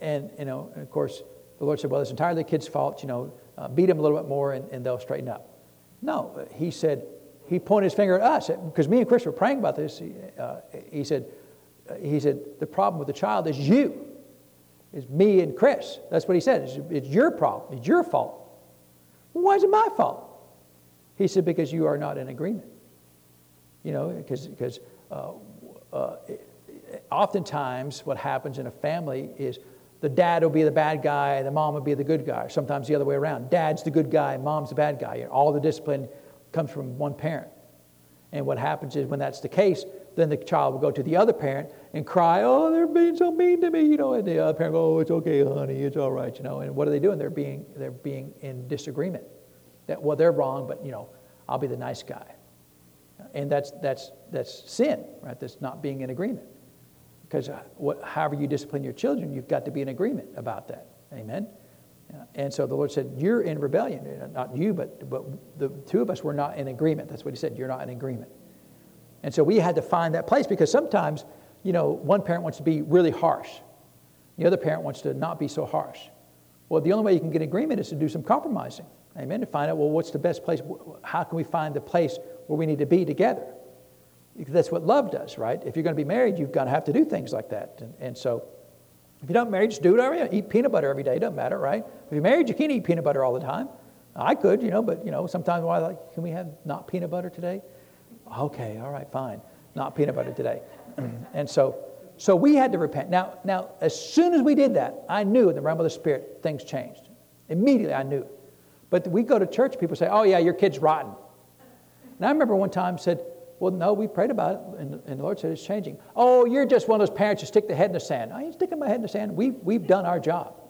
And, you know, and of course, the Lord said, well, it's entirely the kid's fault. You know, uh, beat them a little bit more and, and they'll straighten up. No, he said, he pointed his finger at us because me and Chris were praying about this. Uh, he said, he said, the problem with the child is you. It's me and Chris. That's what he said. It's, it's your problem. It's your fault. Well, why is it my fault? He said, because you are not in agreement. You know, because, because uh, uh, oftentimes what happens in a family is the dad will be the bad guy, the mom will be the good guy. Sometimes the other way around. Dad's the good guy, mom's the bad guy. All the discipline comes from one parent. And what happens is when that's the case, then the child will go to the other parent and cry, "Oh, they're being so mean to me," you know. And the other parent, goes, "Oh, it's okay, honey, it's all right," you know. And what are they doing? They're being they're being in disagreement. That well, they're wrong, but you know, I'll be the nice guy. And that's that's that's sin, right? That's not being in agreement. Because uh, however you discipline your children, you've got to be in agreement about that. Amen. And so the Lord said, You're in rebellion. Not you, but, but the two of us were not in agreement. That's what He said. You're not in agreement. And so we had to find that place because sometimes, you know, one parent wants to be really harsh, the other parent wants to not be so harsh. Well, the only way you can get agreement is to do some compromising. Amen. To find out, well, what's the best place? How can we find the place where we need to be together? That's what love does, right? If you're going to be married, you've got to have to do things like that. And, and so, if you're not married, just do it day. Eat peanut butter every day, doesn't matter, right? If you're married, you can't eat peanut butter all the time. I could, you know, but, you know, sometimes why, like, can we have not peanut butter today? Okay, all right, fine. Not peanut butter today. <clears throat> and so, so we had to repent. Now, now, as soon as we did that, I knew in the realm of the Spirit, things changed. Immediately, I knew. But we go to church, people say, oh, yeah, your kid's rotten. And I remember one time said, well, no, we prayed about it, and, and, the Lord said it's changing. Oh, you're just one of those parents who stick their head in the sand. I ain't sticking my head in the sand. We've, we've done our job.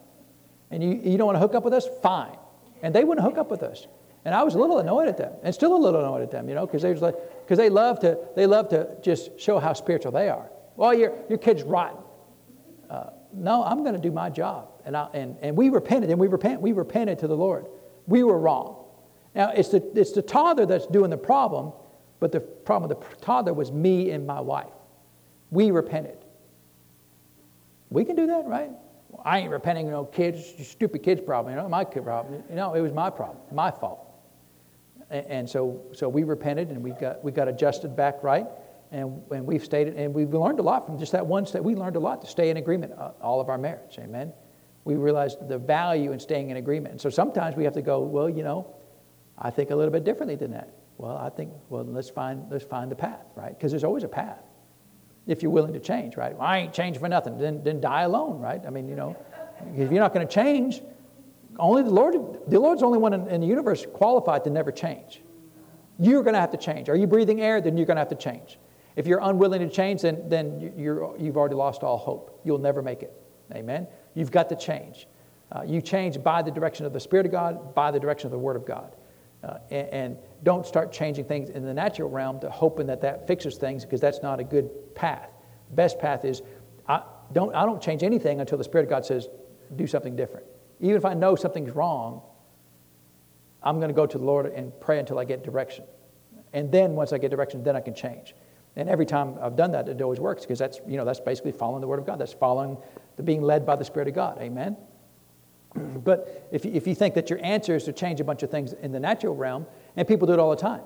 And you, you don't want to hook up with us? Fine. And they wouldn't hook up with us. And I was a little annoyed at them, and still a little annoyed at them, you know, because they like, they love to, they love to just show how spiritual they are. Well, your, your kid's rotten. Uh, no, I'm going to do my job. And, I, and, and we repented, and we repent, we repented to the Lord. We were wrong. Now, it's the, it's the toddler that's doing the problem, but the problem with the toddler was me and my wife. We repented. We can do that, right? I ain't repenting, you know, kids, stupid kids problem, you know, my kid problem. You know, it was my problem, my fault. And, and so, so we repented and we got, we got adjusted back right. And, and we've stayed, and we've learned a lot from just that one step. We learned a lot to stay in agreement, uh, all of our marriage. Amen. We realized the value in staying in agreement. And so sometimes we have to go, well, you know, I think a little bit differently than that. Well, I think, well, let's find, let's find the path, right? Because there's always a path if you're willing to change, right? Well, I ain't changing for nothing. Then, then die alone, right? I mean, you know, if you're not going to change, only the Lord, the Lord's the only one in, in the universe qualified to never change. You're going to have to change. Are you breathing air? Then you're going to have to change. If you're unwilling to change, then, then you're, you've already lost all hope. You'll never make it. Amen? You've got to change. Uh, you change by the direction of the Spirit of God, by the direction of the Word of God. Uh, and, and, don't start changing things in the natural realm to hoping that that fixes things because that's not a good path. Best path is I don't, I don't change anything until the Spirit of God says, do something different. Even if I know something's wrong, I'm going to go to the Lord and pray until I get direction. And then once I get direction, then I can change. And every time I've done that, it always works because that's, you know, that's basically following the Word of God. That's following the being led by the Spirit of God. Amen? <clears throat> but if if you think that your answer is to change a bunch of things in the natural realm, and people do it all the time.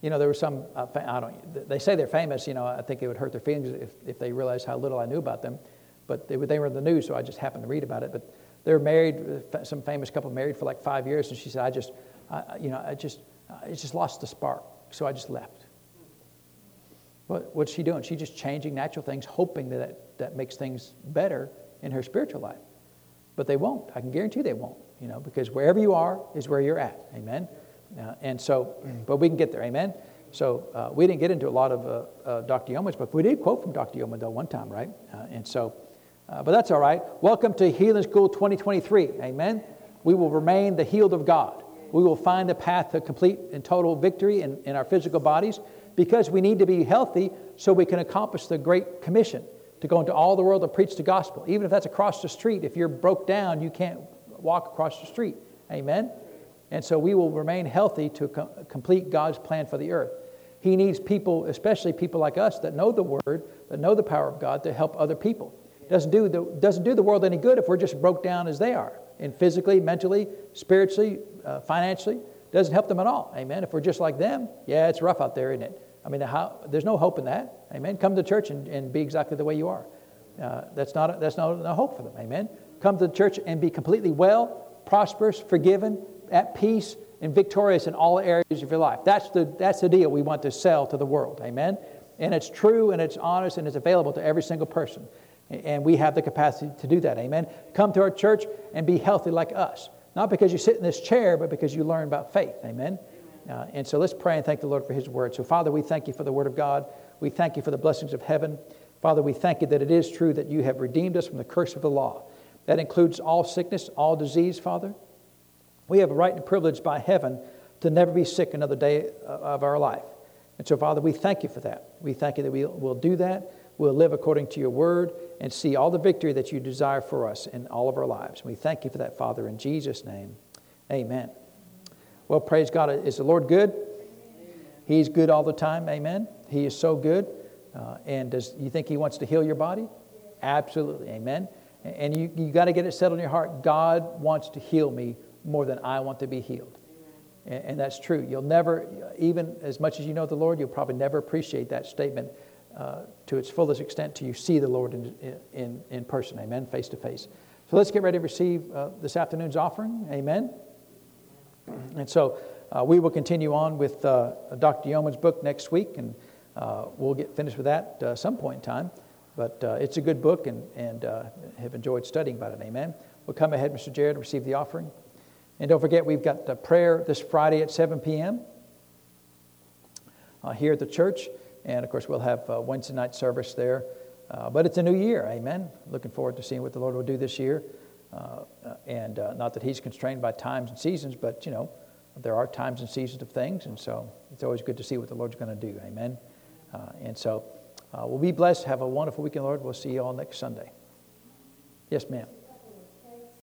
You know, there was some, uh, I don't, they say they're famous, you know, I think it would hurt their feelings if, if they realized how little I knew about them. But they, they were in the news, so I just happened to read about it. But they were married, uh, some famous couple married for like five years, and she said, I just, I, you know, I just, I just lost the spark, so I just left. What, what's she doing? She's just changing natural things, hoping that, that that makes things better in her spiritual life. But they won't. I can guarantee they won't, you know, because wherever you are is where you're at. Amen? Uh, and so, but we can get there. Amen? So uh, we didn't get into a lot of uh, uh Dr. Yeomans book. We did quote from Dr. Yeoman, though, one time, right? Uh, and so, uh, but that's all right. Welcome to Healing School 2023. Amen. We will remain the healed of God. We will find the path to complete and total victory in, in our physical bodies because we need to be healthy so we can accomplish the Great Commission to go into all the world and preach the gospel. Even if that's across the street, if you're broke down, you can't walk across the street. Amen. And so we will remain healthy to com- complete God's plan for the earth. He needs people, especially people like us, that know the word, that know the power of God, to help other people. Doesn't do the, doesn't do the world any good if we're just broke down as they are, and physically, mentally, spiritually, uh, financially. doesn't help them at all. Amen. If we're just like them, yeah, it's rough out there, isn't it? I mean, how, there's no hope in that. Amen. Come to church and, and be exactly the way you are. Uh, that's not, that's not no hope for them. Amen. Come to the church and be completely well, prosperous, forgiven, at peace, and victorious in all areas of your life. That's the, that's the deal we want to sell to the world. Amen. And it's true and it's honest and it's available to every single person. And we have the capacity to do that. Amen. Come to our church and be healthy like us. Not because you sit in this chair, but because you learn about faith. Amen. Uh, and so let's pray and thank the Lord for His word. So, Father, we thank you for the word of God. We thank you for the blessings of heaven. Father, we thank you that it is true that you have redeemed us from the curse of the law. That includes all sickness, all disease, Father. We have a right and privilege by heaven to never be sick another day of our life. And so, Father, we thank you for that. We thank you that we will do that. We'll live according to your word and see all the victory that you desire for us in all of our lives. We thank you for that, Father, in Jesus' name. Amen. Well, praise God. Is the Lord good? He's good all the time. Amen. He is so good. Uh, and does you think He wants to heal your body? Absolutely. Amen. And you, you got to get it settled in your heart. God wants to heal me more than I want to be healed. And, and that's true. You'll never, even as much as you know the Lord, you'll probably never appreciate that statement uh, to its fullest extent till you see the Lord in, in, in person. Amen. Face to face. So let's get ready to receive uh, this afternoon's offering. Amen. And so uh, we will continue on with uh, Dr. Yeoman's book next week, and uh, we'll get finished with that uh, some point in time. But it's a good book, and, and have enjoyed studying about it. Amen. We'll come ahead, Mr. Jared, and receive the offering. And don't forget, we've got the prayer this Friday at 7 p.m. here at the church. And of course, we'll have Wednesday night service there. but it's a new year. Amen. Looking forward to seeing what the Lord will do this year. Uh, and uh, not that he's constrained by times and seasons, but you know, there are times and seasons of things, and so it's always good to see what the Lord's going to do. Amen. Uh, and so we'll be blessed. Have a wonderful weekend, Lord. We'll see you all next Sunday. Yes, ma'am.